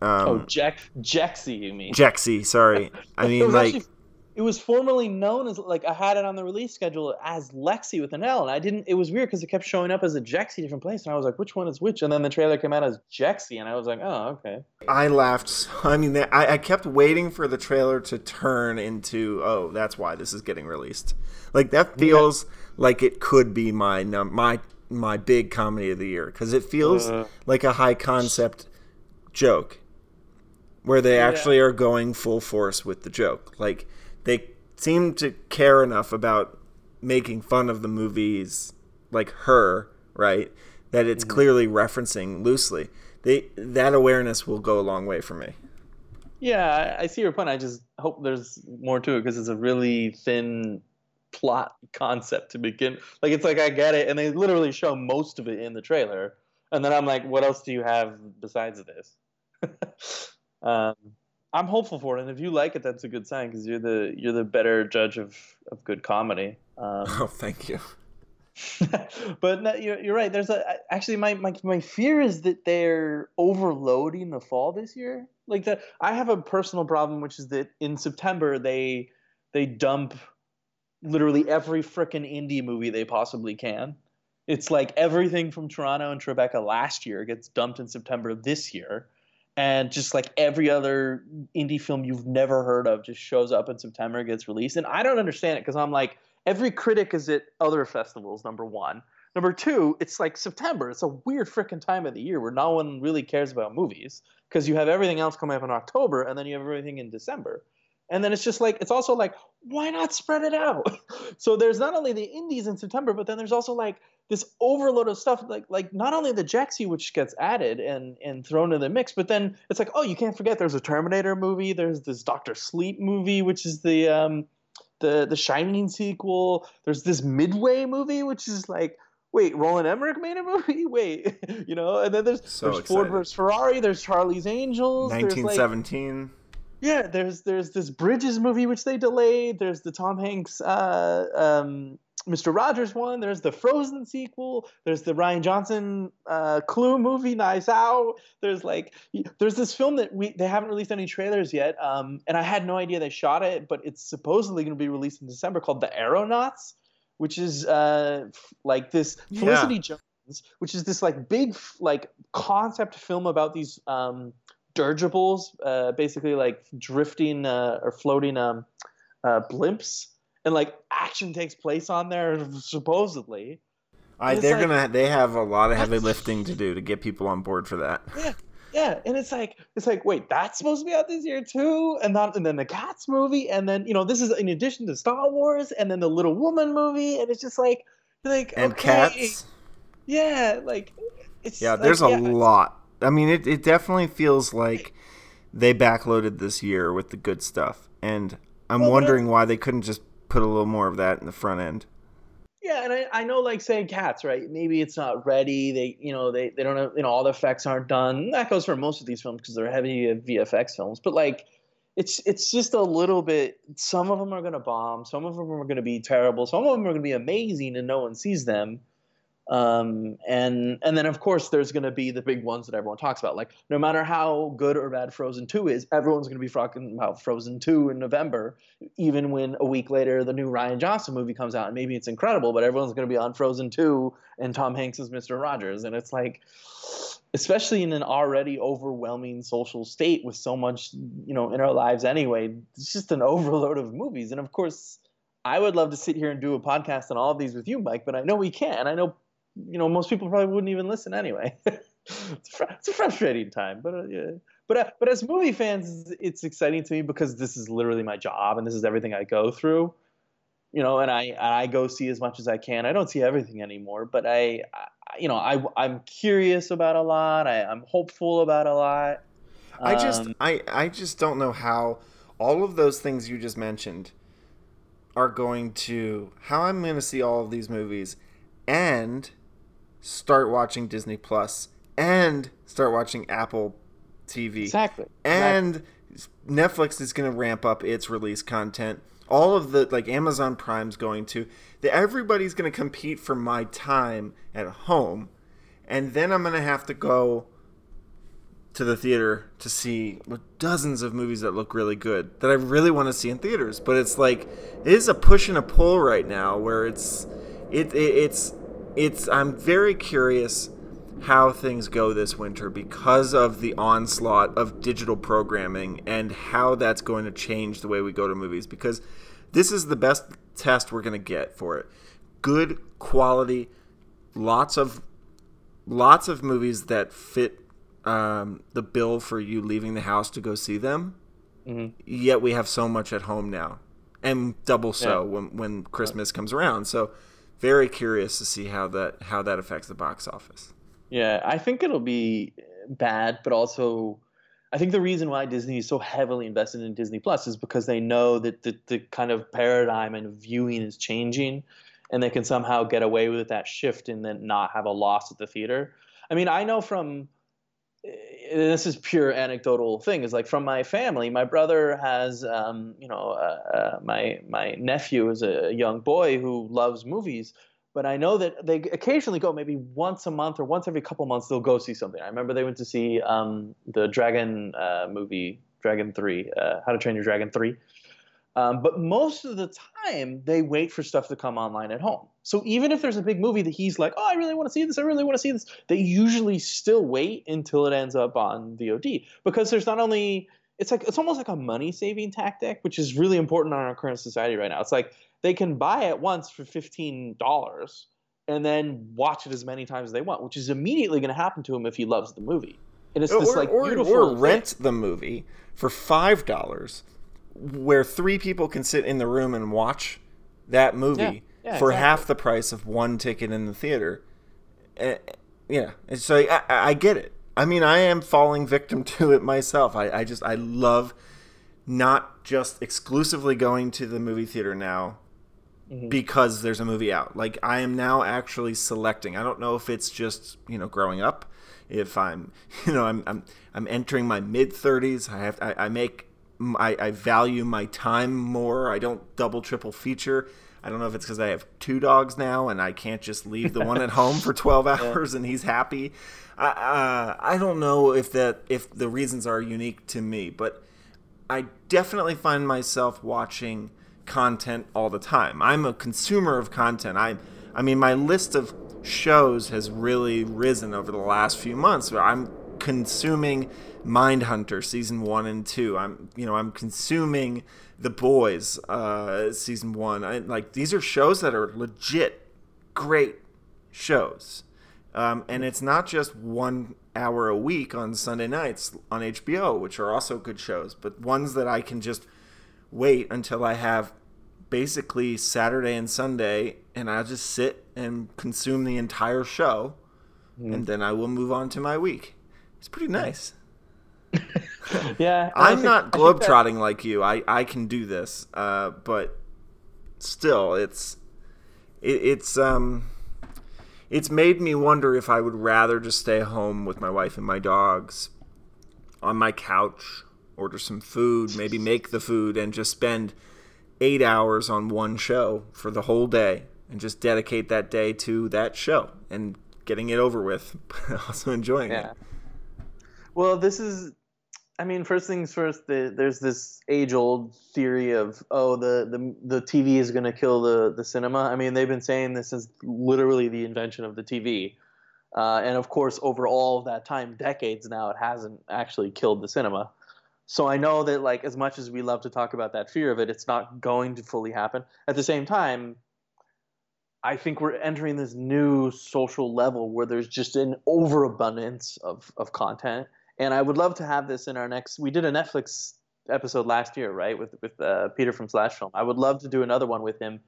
Um, oh, Jack Jexi, you mean? Jexi, sorry. I mean, like actually, it was formerly known as like I had it on the release schedule as Lexi with an L, and I didn't. It was weird because it kept showing up as a Jexi different place, and I was like, which one is which? And then the trailer came out as Jexi, and I was like, oh, okay. I laughed. I mean, I, I kept waiting for the trailer to turn into, oh, that's why this is getting released. Like that feels yeah. like it could be my num- my my big comedy of the year because it feels uh, like a high concept joke where they actually yeah. are going full force with the joke. Like they seem to care enough about making fun of the movies like her, right? That it's mm-hmm. clearly referencing loosely. They that awareness will go a long way for me. Yeah, I, see your point. I just hope there's more to it because it's a really thin plot concept to begin. Like it's like I get it, and they literally show most of it in the trailer, and then I'm like, what else do you have besides this? um, I'm hopeful for it, and if you like it, that's a good sign because you're the you're the better judge of of good comedy. Um, oh, thank you. but no, you're, you're right. There's a actually my, my my fear is that they're overloading the fall this year. Like that, I have a personal problem, which is that in September they they dump literally every freaking indie movie they possibly can. It's like everything from Toronto and Tribeca last year gets dumped in September this year. And just like every other indie film you've never heard of just shows up in September, and gets released. And I don't understand it because I'm like, every critic is at other festivals, number one. Number two, it's like September. It's a weird freaking time of the year where no one really cares about movies because you have everything else coming up in October and then you have everything in December. And then it's just like it's also like why not spread it out? so there's not only the indies in September, but then there's also like this overload of stuff like like not only the Jexi which gets added and and thrown in the mix, but then it's like oh you can't forget there's a Terminator movie, there's this Doctor Sleep movie which is the um the the Shining sequel, there's this Midway movie which is like wait, Roland Emmerich made a movie? Wait, you know, and then there's, so there's Ford versus Ferrari, there's Charlie's Angels, 1917. Yeah, there's there's this Bridges movie which they delayed. There's the Tom Hanks uh, um, Mr. Rogers one. There's the Frozen sequel. There's the Rian Johnson uh, Clue movie, Knives Out. There's like there's this film that we they haven't released any trailers yet, um, and I had no idea they shot it, but it's supposedly going to be released in December called The Aeronauts, which is uh, like this Felicity yeah. Jones, which is this like big like concept film about these. Um, dirigibles, uh, basically like drifting uh, or floating um, uh, blimps, and like action takes place on there supposedly. I, they're like, gonna. They have a lot of heavy lifting to do to get people on board for that. Yeah, yeah, and it's like it's like wait, that's supposed to be out this year too, and then and then the Cats movie, and then you know this is in addition to Star Wars, and then the Little Woman movie, and it's just like like and okay. Cats. Yeah, like it's yeah. There's a yeah, lot I mean, it, it definitely feels like they backloaded this year with the good stuff, and I'm well, wondering why they couldn't just put a little more of that in the front end. Yeah, and I, I know like saying cats, right? Maybe it's not ready. They you know they, they don't have you know all the effects aren't done. That goes for most of these films because they're heavy VFX films. But like it's it's just a little bit. Some of them are gonna bomb. Some of them are gonna be terrible. Some of them are gonna be amazing and no one sees them. Um, and and then of course there's going to be the big ones that everyone talks about. Like no matter how good or bad Frozen Two is, everyone's going to be talking about Frozen Two in November, even when a week later the new Rian Johnson movie comes out and maybe it's incredible, but everyone's going to be on Frozen Two and Tom Hanks is Mr. Rogers, and it's like, especially in an already overwhelming social state with so much you know in our lives anyway, it's just an overload of movies, and of course. I would love to sit here and do a podcast on all of these with you, Mike, but I know we can't. I know you know most people probably wouldn't even listen anyway. it's, fr- it's, a frustrating time, but uh, yeah. But uh, but as movie fans, it's exciting to me because this is literally my job and this is everything I go through. You know, and I I go see as much as I can. I don't see everything anymore, but I, I you know I I'm curious about a lot. I, I'm hopeful about a lot. I just um, I I just don't know how all of those things you just mentioned are going to how I'm going to see all of these movies and start watching Disney Plus and start watching Apple TV. Exactly. And exactly. Netflix is going to ramp up its release content. All of the like Amazon Prime's going to. The, everybody's going to compete for my time at home, and then I'm going to have to go to the theater to see dozens of movies that look really good that I really want to see in theaters. But it's like it is a push and a pull right now where it's it, it it's it's I'm very curious how things go this winter because of the onslaught of digital programming and how that's going to change the way we go to movies because this is the best test we're going to get for it. Good quality lots of lots of movies that fit um, the bill for you leaving the house to go see them. Mm-hmm. Yet we have so much at home now, and double so yeah. when when Christmas comes around. So very curious to see how that how that affects the box office. Yeah, I think it'll be bad, but also I think the reason why Disney is so heavily invested in Disney Plus is because they know that the, the kind of paradigm and viewing is changing and they can somehow get away with that shift and then not have a loss at the theater. I mean, I know from this is pure anecdotal thing is like from my family my brother has um, you know uh, uh, my my nephew is a young boy who loves movies but I know that they occasionally go maybe once a month or once every couple months they'll go see something. I remember they went to see um, the Dragon uh, movie, Dragon Three, uh, How to Train Your Dragon Three. Um, but most of the time they wait for stuff to come online at home. So even if there's a big movie that he's like, oh, I really want to see this, I really want to see this, they usually still wait until it ends up on VOD because there's not only it's like it's almost like a money saving tactic, which is really important in our current society right now. It's like they can buy it once for fifteen dollars and then watch it as many times as they want, which is immediately going to happen to him if he loves the movie. And it's or, this like or, beautiful or rent the movie for five dollars, where three people can sit in the room and watch that movie yeah, yeah, for exactly. half the price of one ticket in the theater. Uh, yeah, so I, I get it. I mean, I am falling victim to it myself. I, I just I love not just exclusively going to the movie theater now mm-hmm. because there's a movie out. Like I am now actually selecting. I don't know if it's just you know growing up. If I'm you know I'm I'm I'm entering my mid 30s. I have I, I make I, I value my time more. I don't double triple feature. I don't know if it's because I have two dogs now and I can't just leave the one at home for 12 hours yeah. and he's happy. I, uh, I don't know if that if the reasons are unique to me, but I definitely find myself watching content all the time. I'm a consumer of content. I I mean my list of shows has really risen over the last few months. Where I'm consuming Mindhunter season 1 and 2. I'm you know, I'm consuming The Boys uh, season 1. I, like these are shows that are legit great shows. Um, and it's not just one hour a week on Sunday nights on HBO, which are also good shows, but ones that I can just wait until I have basically Saturday and Sunday, and I'll just sit and consume the entire show, mm. and then I will move on to my week. It's pretty nice. yeah, I'm think, not globetrotting that... like you. I I can do this, uh, but still, it's it, it's um it's made me wonder if I would rather just stay home with my wife and my dogs on my couch, order some food, maybe make the food, and just spend eight hours on one show for the whole day and just dedicate that day to that show and getting it over with, but also enjoying yeah. it. Well, this is I mean, first things first. The, there's this age-old theory of oh, the the the TV is going to kill the the cinema. I mean, they've been saying this is literally the invention of the TV, uh, and of course, over all of that time, decades now, it hasn't actually killed the cinema. So I know that like as much as we love to talk about that fear of it, it's not going to fully happen. At the same time, I think we're entering this new social level where there's just an overabundance of of content and I would love to have this in our next. We did a Netflix episode last year, right, with with uh, Peter from Slash Film. I would love to do another one with him,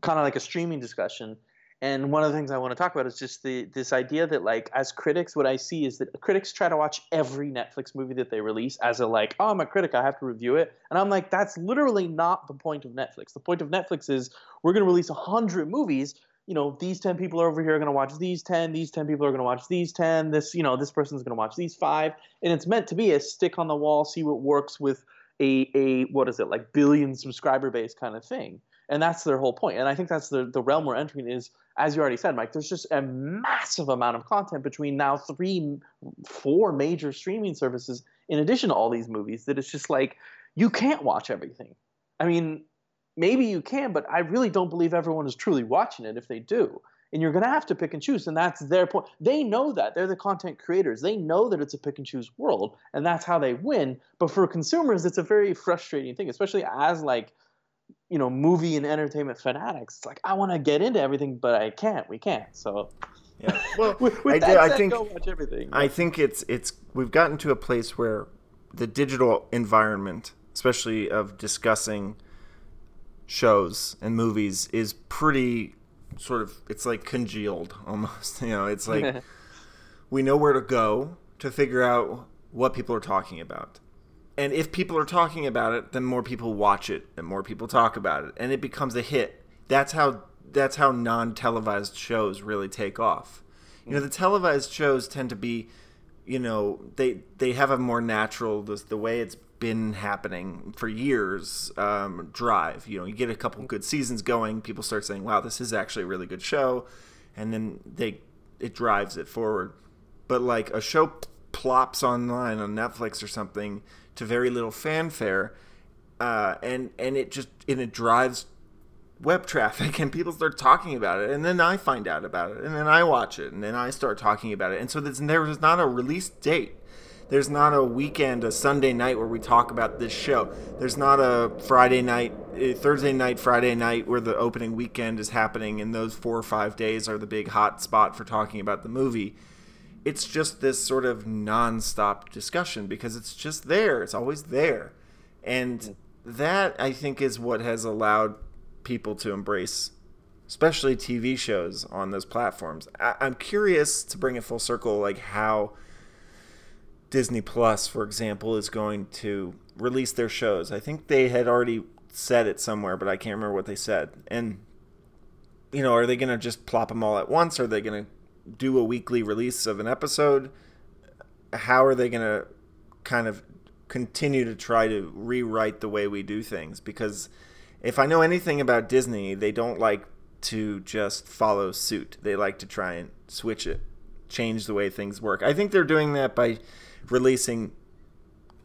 kind of like a streaming discussion. And one of the things I want to talk about is just the this idea that like as critics, what I see is that critics try to watch every Netflix movie that they release as a like, oh, I'm a critic, I have to review it. And I'm like, that's literally not the point of Netflix. The point of Netflix is we're going to release hundred movies you know, these 10 people are over here are going to watch these 10, these 10 people are going to watch these 10, this, you know, this person's going to watch these five. And it's meant to be a stick on the wall, see what works with a, a what is it, like billion subscriber base kind of thing. And that's their whole point. And I think that's the, the realm we're entering is, as you already said, Mike, there's just a massive amount of content between now three, four major streaming services in addition to all these movies that it's just like, you can't watch everything. I mean, maybe you can, but I really don't believe everyone is truly watching it if they do. And you're going to have to pick and choose, and that's their point. They know that. They're the content creators. They know that it's a pick and choose world, and that's how they win. But for consumers, it's a very frustrating thing, especially as like, you know, movie and entertainment fanatics. It's like I want to get into everything, but I can't. We can't. So Yeah. Well, with, with I, I said, think watch everything. I think it's it's we've gotten to a place where the digital environment, especially of discussing shows and movies, is pretty sort of it's like congealed almost. You know, it's like we know where to go to figure out what people are talking about. And if people are talking about it, then more people watch it and more people talk about it and it becomes a hit. That's how that's how non-televised shows really take off. You know, the televised shows tend to be, you know, they they have a more natural the, the way it's been happening for years um, drive. You know, you get a couple good seasons going, people start saying, "Wow, this is actually a really good show," and then they it drives it forward. But like a show plops online on Netflix or something to very little fanfare, uh, and and it just and it drives web traffic and people start talking about it and then i find out about it and then i watch it and then i start talking about it and so there's, there's not a release date there's not a weekend a sunday night where we talk about this show. There's not a friday night eh, thursday night friday night where the opening weekend is happening and those four or five days are the big hot spot for talking about the movie. It's just this sort of non-stop discussion because it's just there. It's always there. And that i think is what has allowed people to embrace especially tv shows on those platforms. I- i'm curious to bring it full circle like how disney plus for example is going to release their shows. I think they had already said it somewhere but i can't remember what they said. And you know are they going to just plop them all at once? Are they going to do a weekly release of an episode? How are they going to kind of continue to try to rewrite the way we do things? Because if I know anything about Disney, they don't like to just follow suit. They like to try and switch it, change the way things work. I think they're doing that by releasing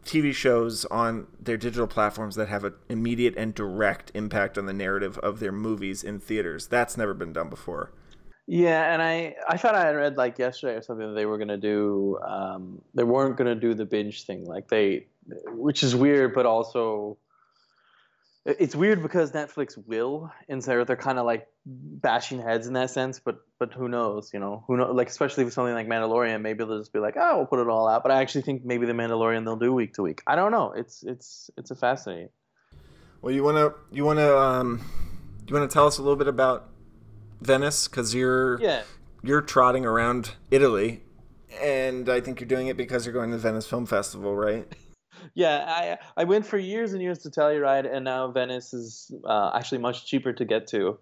TV shows on their digital platforms that have an immediate and direct impact on the narrative of their movies in theaters. That's never been done before. Yeah, and I I thought I had read like yesterday or something that they were gonna do um, they weren't gonna do the binge thing like they which is weird but also it's weird because Netflix will and so they're kind of like bashing heads in that sense but but who knows you know? Who know like especially with something like Mandalorian maybe they'll just be like oh we'll put it all out. But I actually think maybe the Mandalorian they'll do week to week. I don't know. It's it's it's a fascinating. Well, you wanna you wanna um, you wanna tell us a little bit about Venice? Because you're yeah. you're trotting around Italy, and I think you're doing it because you're going to the Venice Film Festival, right? Yeah, I I went for years and years to Telluride, and now Venice is uh, actually much cheaper to get to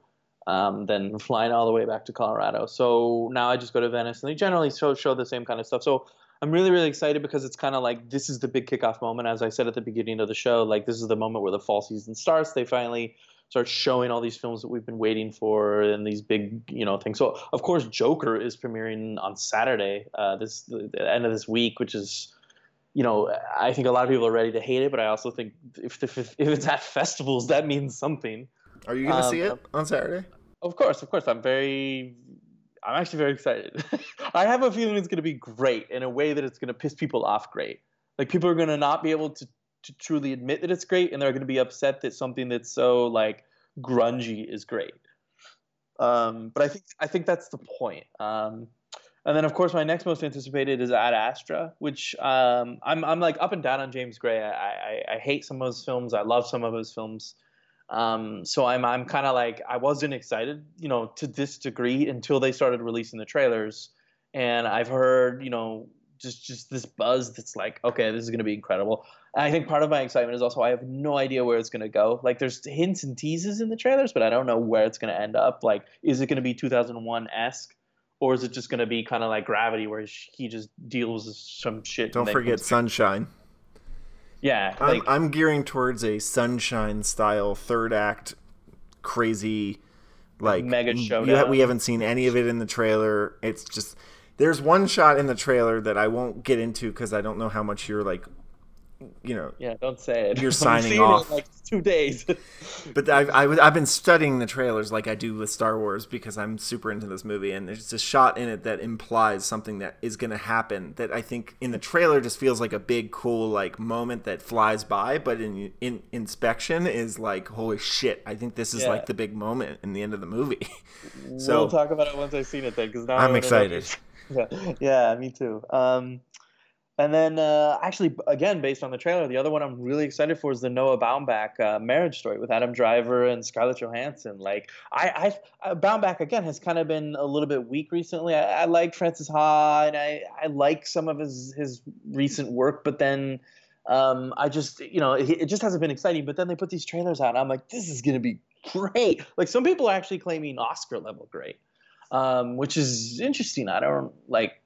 um, than flying all the way back to Colorado. So now I just go to Venice, and they generally show show the same kind of stuff. So I'm really really excited because it's kind of like this is the big kickoff moment, as I said at the beginning of the show. Like this is the moment where the fall season starts. They finally start showing all these films that we've been waiting for and these big you know things. So of course Joker is premiering on Saturday, uh, this the, end of this week, which is you know, I think a lot of people are ready to hate it, but I also think if if, if it's at festivals, that means something. Are you going to Um, see it on Saturday? Of course, of course, I'm very, I'm actually very excited. I have a feeling it's going to be great in a way that it's going to piss people off. Great, like people are going to not be able to to truly admit that it's great, and they're going to be upset that something that's so like grungy is great. Um, but I think I think that's the point. Um, and then, of course, my next most anticipated is Ad Astra, which um, I'm I'm like up and down on James Gray. I, I I hate some of his films. I love some of his films. Um, so I'm I'm kind of like I wasn't excited, you know, to this degree until they started releasing the trailers, and I've heard, you know, just just this buzz that's like, okay, this is gonna be incredible. And I think part of my excitement is also I have no idea where it's gonna go. Like there's hints and teases in the trailers, but I don't know where it's gonna end up. Like, is it gonna be 2001 esque? Or is it just going to be kind of like Gravity, where he just deals with some shit? Don't forget Sunshine. Yeah, I'm, like I'm gearing towards a Sunshine style third act, crazy, like Mega showdown. we haven't seen any of it in the trailer. It's just there's one shot in the trailer that I won't get into because I don't know how much you're like you know. Yeah, don't say it. You're signing off. like two days. but I've, I've I've been studying the trailers like I do with Star Wars because I'm super into this movie, and there's a shot in it that implies something that is going to happen that I think in the trailer just feels like a big cool like moment that flies by, but in in inspection is like holy shit! I think this is yeah. like the big moment in the end of the movie. so we'll talk about it once I've seen it then, because now I'm excited. Yeah, yeah, me too. Um, and then, uh, actually, again, based on the trailer, the other one I'm really excited for is the Noah Baumbach uh, marriage story with Adam Driver and Scarlett Johansson. Like, I, I, uh, Baumbach again has kind of been a little bit weak recently. I, I like Frances Ha, and I, I like some of his his recent work, but then, um, I just, you know, it, it just hasn't been exciting. But then they put these trailers out, and I'm like, this is gonna be great. Like, some people are actually claiming Oscar level great, um, which is interesting. I don't like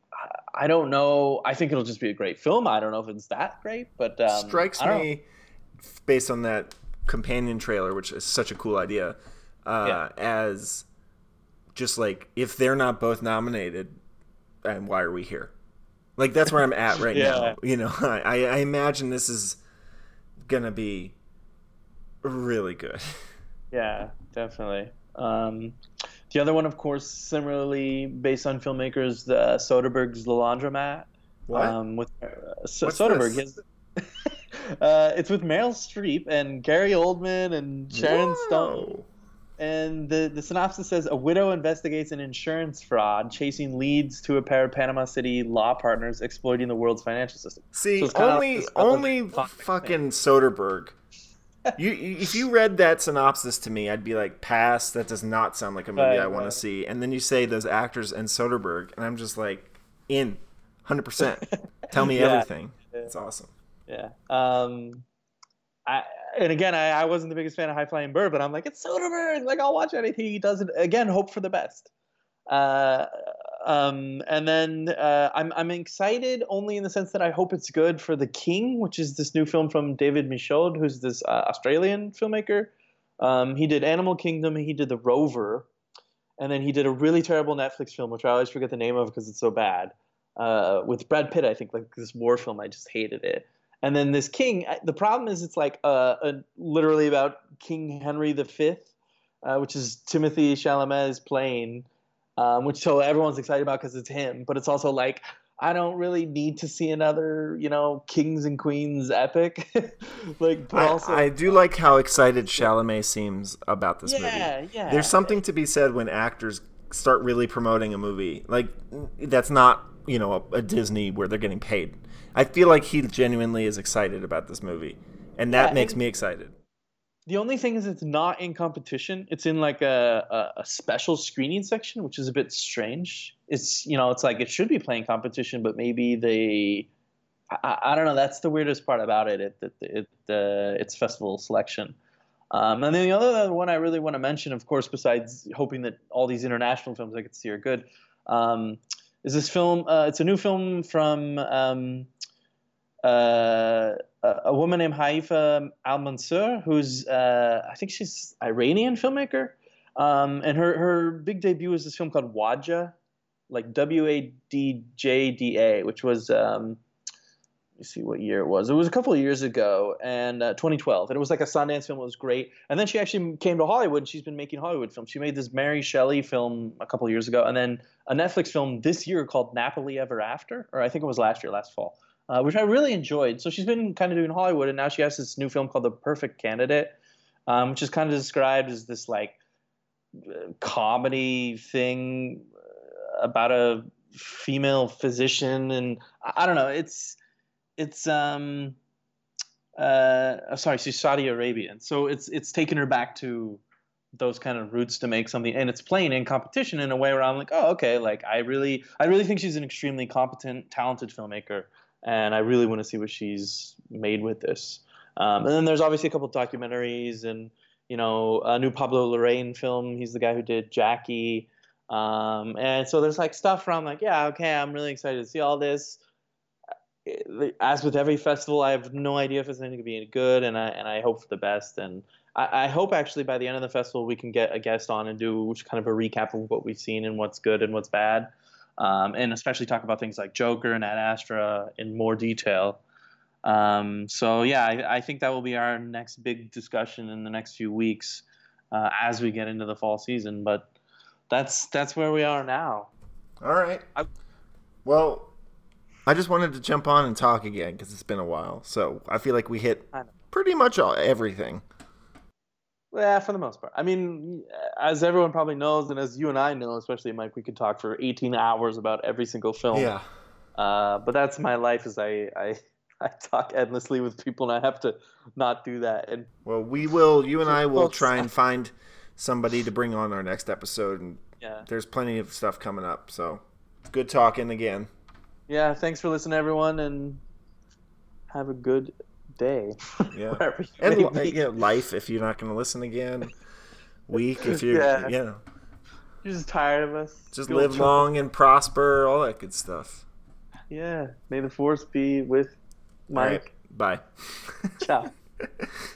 I don't know. I think it'll just be a great film. I don't know if it's that great, but um, strikes me based on that companion trailer, which is such a cool idea, uh, yeah. as just like if they're not both nominated, and why are we here? Like that's where I'm at right yeah. now. You know, I, I imagine this is gonna be really good. Yeah, definitely. Um, the other one, of course, similarly based on filmmakers, the Soderbergh's The Laundromat. What? Um, with uh, so- Soderbergh. Has, uh, it's with Meryl Streep and Gary Oldman and Sharon Whoa. Stone. And the, the synopsis says a widow investigates an insurance fraud, chasing leads to a pair of Panama City law partners exploiting the world's financial system. See, so only only fucking Soderbergh you, if you read that synopsis to me, I'd be like, pass. That does not sound like a movie right, I want right. to see. And then you say those actors and Soderbergh, and I'm just like, in, hundred percent. Tell me yeah. everything. It's awesome. Yeah. Um, I and again, I, I wasn't the biggest fan of High Flying Bird, but I'm like, it's Soderbergh. Like, I'll watch anything he does. It again. Hope for the best. Uh, um, and then uh, I'm I'm excited only in the sense that I hope it's good for The King, which is this new film from David Michôd, who's this uh, Australian filmmaker. Um, he did Animal Kingdom, he did The Rover, and then he did a really terrible Netflix film, which I always forget the name of because it's so bad, uh, with Brad Pitt. I think like this war film. I just hated it. And then this King. The problem is it's like uh, a, literally about King Henry V, uh, which is Timothée Chalamet's playing um, which so everyone's excited about because it's him. But it's also like I don't really need to see another, you know, kings and queens epic. like, but I, also, I do like how excited Chalamet seems about this yeah, movie. Yeah, yeah. There's something to be said when actors start really promoting a movie. Like, that's not, you know, a, a Disney where they're getting paid. I feel like he genuinely is excited about this movie, and that yeah, makes me excited. The only thing is, it's not in competition. It's in like a, a, a, special screening section, which is a bit strange. It's you know, it's like it should be playing competition, but maybe they, I, I don't know. That's the weirdest part about it. It, it, it uh, it's festival selection. Um, and then the other one I really want to mention, of course, besides hoping that all these international films I could see are good, um, is this film. Uh, it's a new film from. Um, a woman named Haifa Al Mansour, who's uh, I think she's Iranian filmmaker, um, and her her big debut was this film called Wadjda, like W A D J D A, which was um, let me see what year it was. It was a couple of years ago, and uh, 2012, and it was like a Sundance film. It was great, and then she actually came to Hollywood. And she's been making Hollywood films. She made this Mary Shelley film a couple of years ago, and then a Netflix film this year called Nappily Ever After, or I think it was last year, last fall uh, which I really enjoyed. So she's been kind of doing Hollywood, and now she has this new film called The Perfect Candidate, um, which is kind of described as this like comedy thing about a female physician, and I don't know. It's it's um uh sorry, she's Saudi Arabian, so it's it's taken her back to those kind of roots to make something and it's playing in competition in a way where I'm like, oh, okay, like I really I really think she's an extremely competent, talented filmmaker and I really want to see what she's made with this. Um, and then there's obviously a couple documentaries and you know a new Pablo Larraín film. He's the guy who did Jackie. Um, and so there's like stuff where I'm like, yeah, okay, I'm really excited to see all this. As with every festival, I have no idea if it's going to be any good, and I and I hope for the best. And I, I hope actually by the end of the festival we can get a guest on and do kind of a recap of what we've seen and what's good and what's bad um, and especially talk about things like Joker and Ad Astra in more detail. Um, so yeah, I, I, think that will be our next big discussion in the next few weeks uh, as we get into the fall season. But that's that's where we are now. All right. I, well, I just wanted to jump on and talk again because it's been a while. So I feel like we hit pretty much all, everything. Yeah, for the most part. I mean, as everyone probably knows, and as you and I know, especially Mike, we could talk for 18 hours about every single film. Yeah. Uh, but that's my life. Is I, I I talk endlessly with people, and I have to not do that. And well, we will. You and I will try and find somebody to bring on our next episode, and yeah, there's plenty of stuff coming up. So good talking again. Yeah, thanks for listening, everyone, and have a good day. Yeah. and li- yeah, life if you're not going to listen again. Week if you're yeah. yeah. You're just tired of us. Just Go live long and prosper, all that good stuff. Yeah. May the force be with Mike. Right. Bye. Ciao.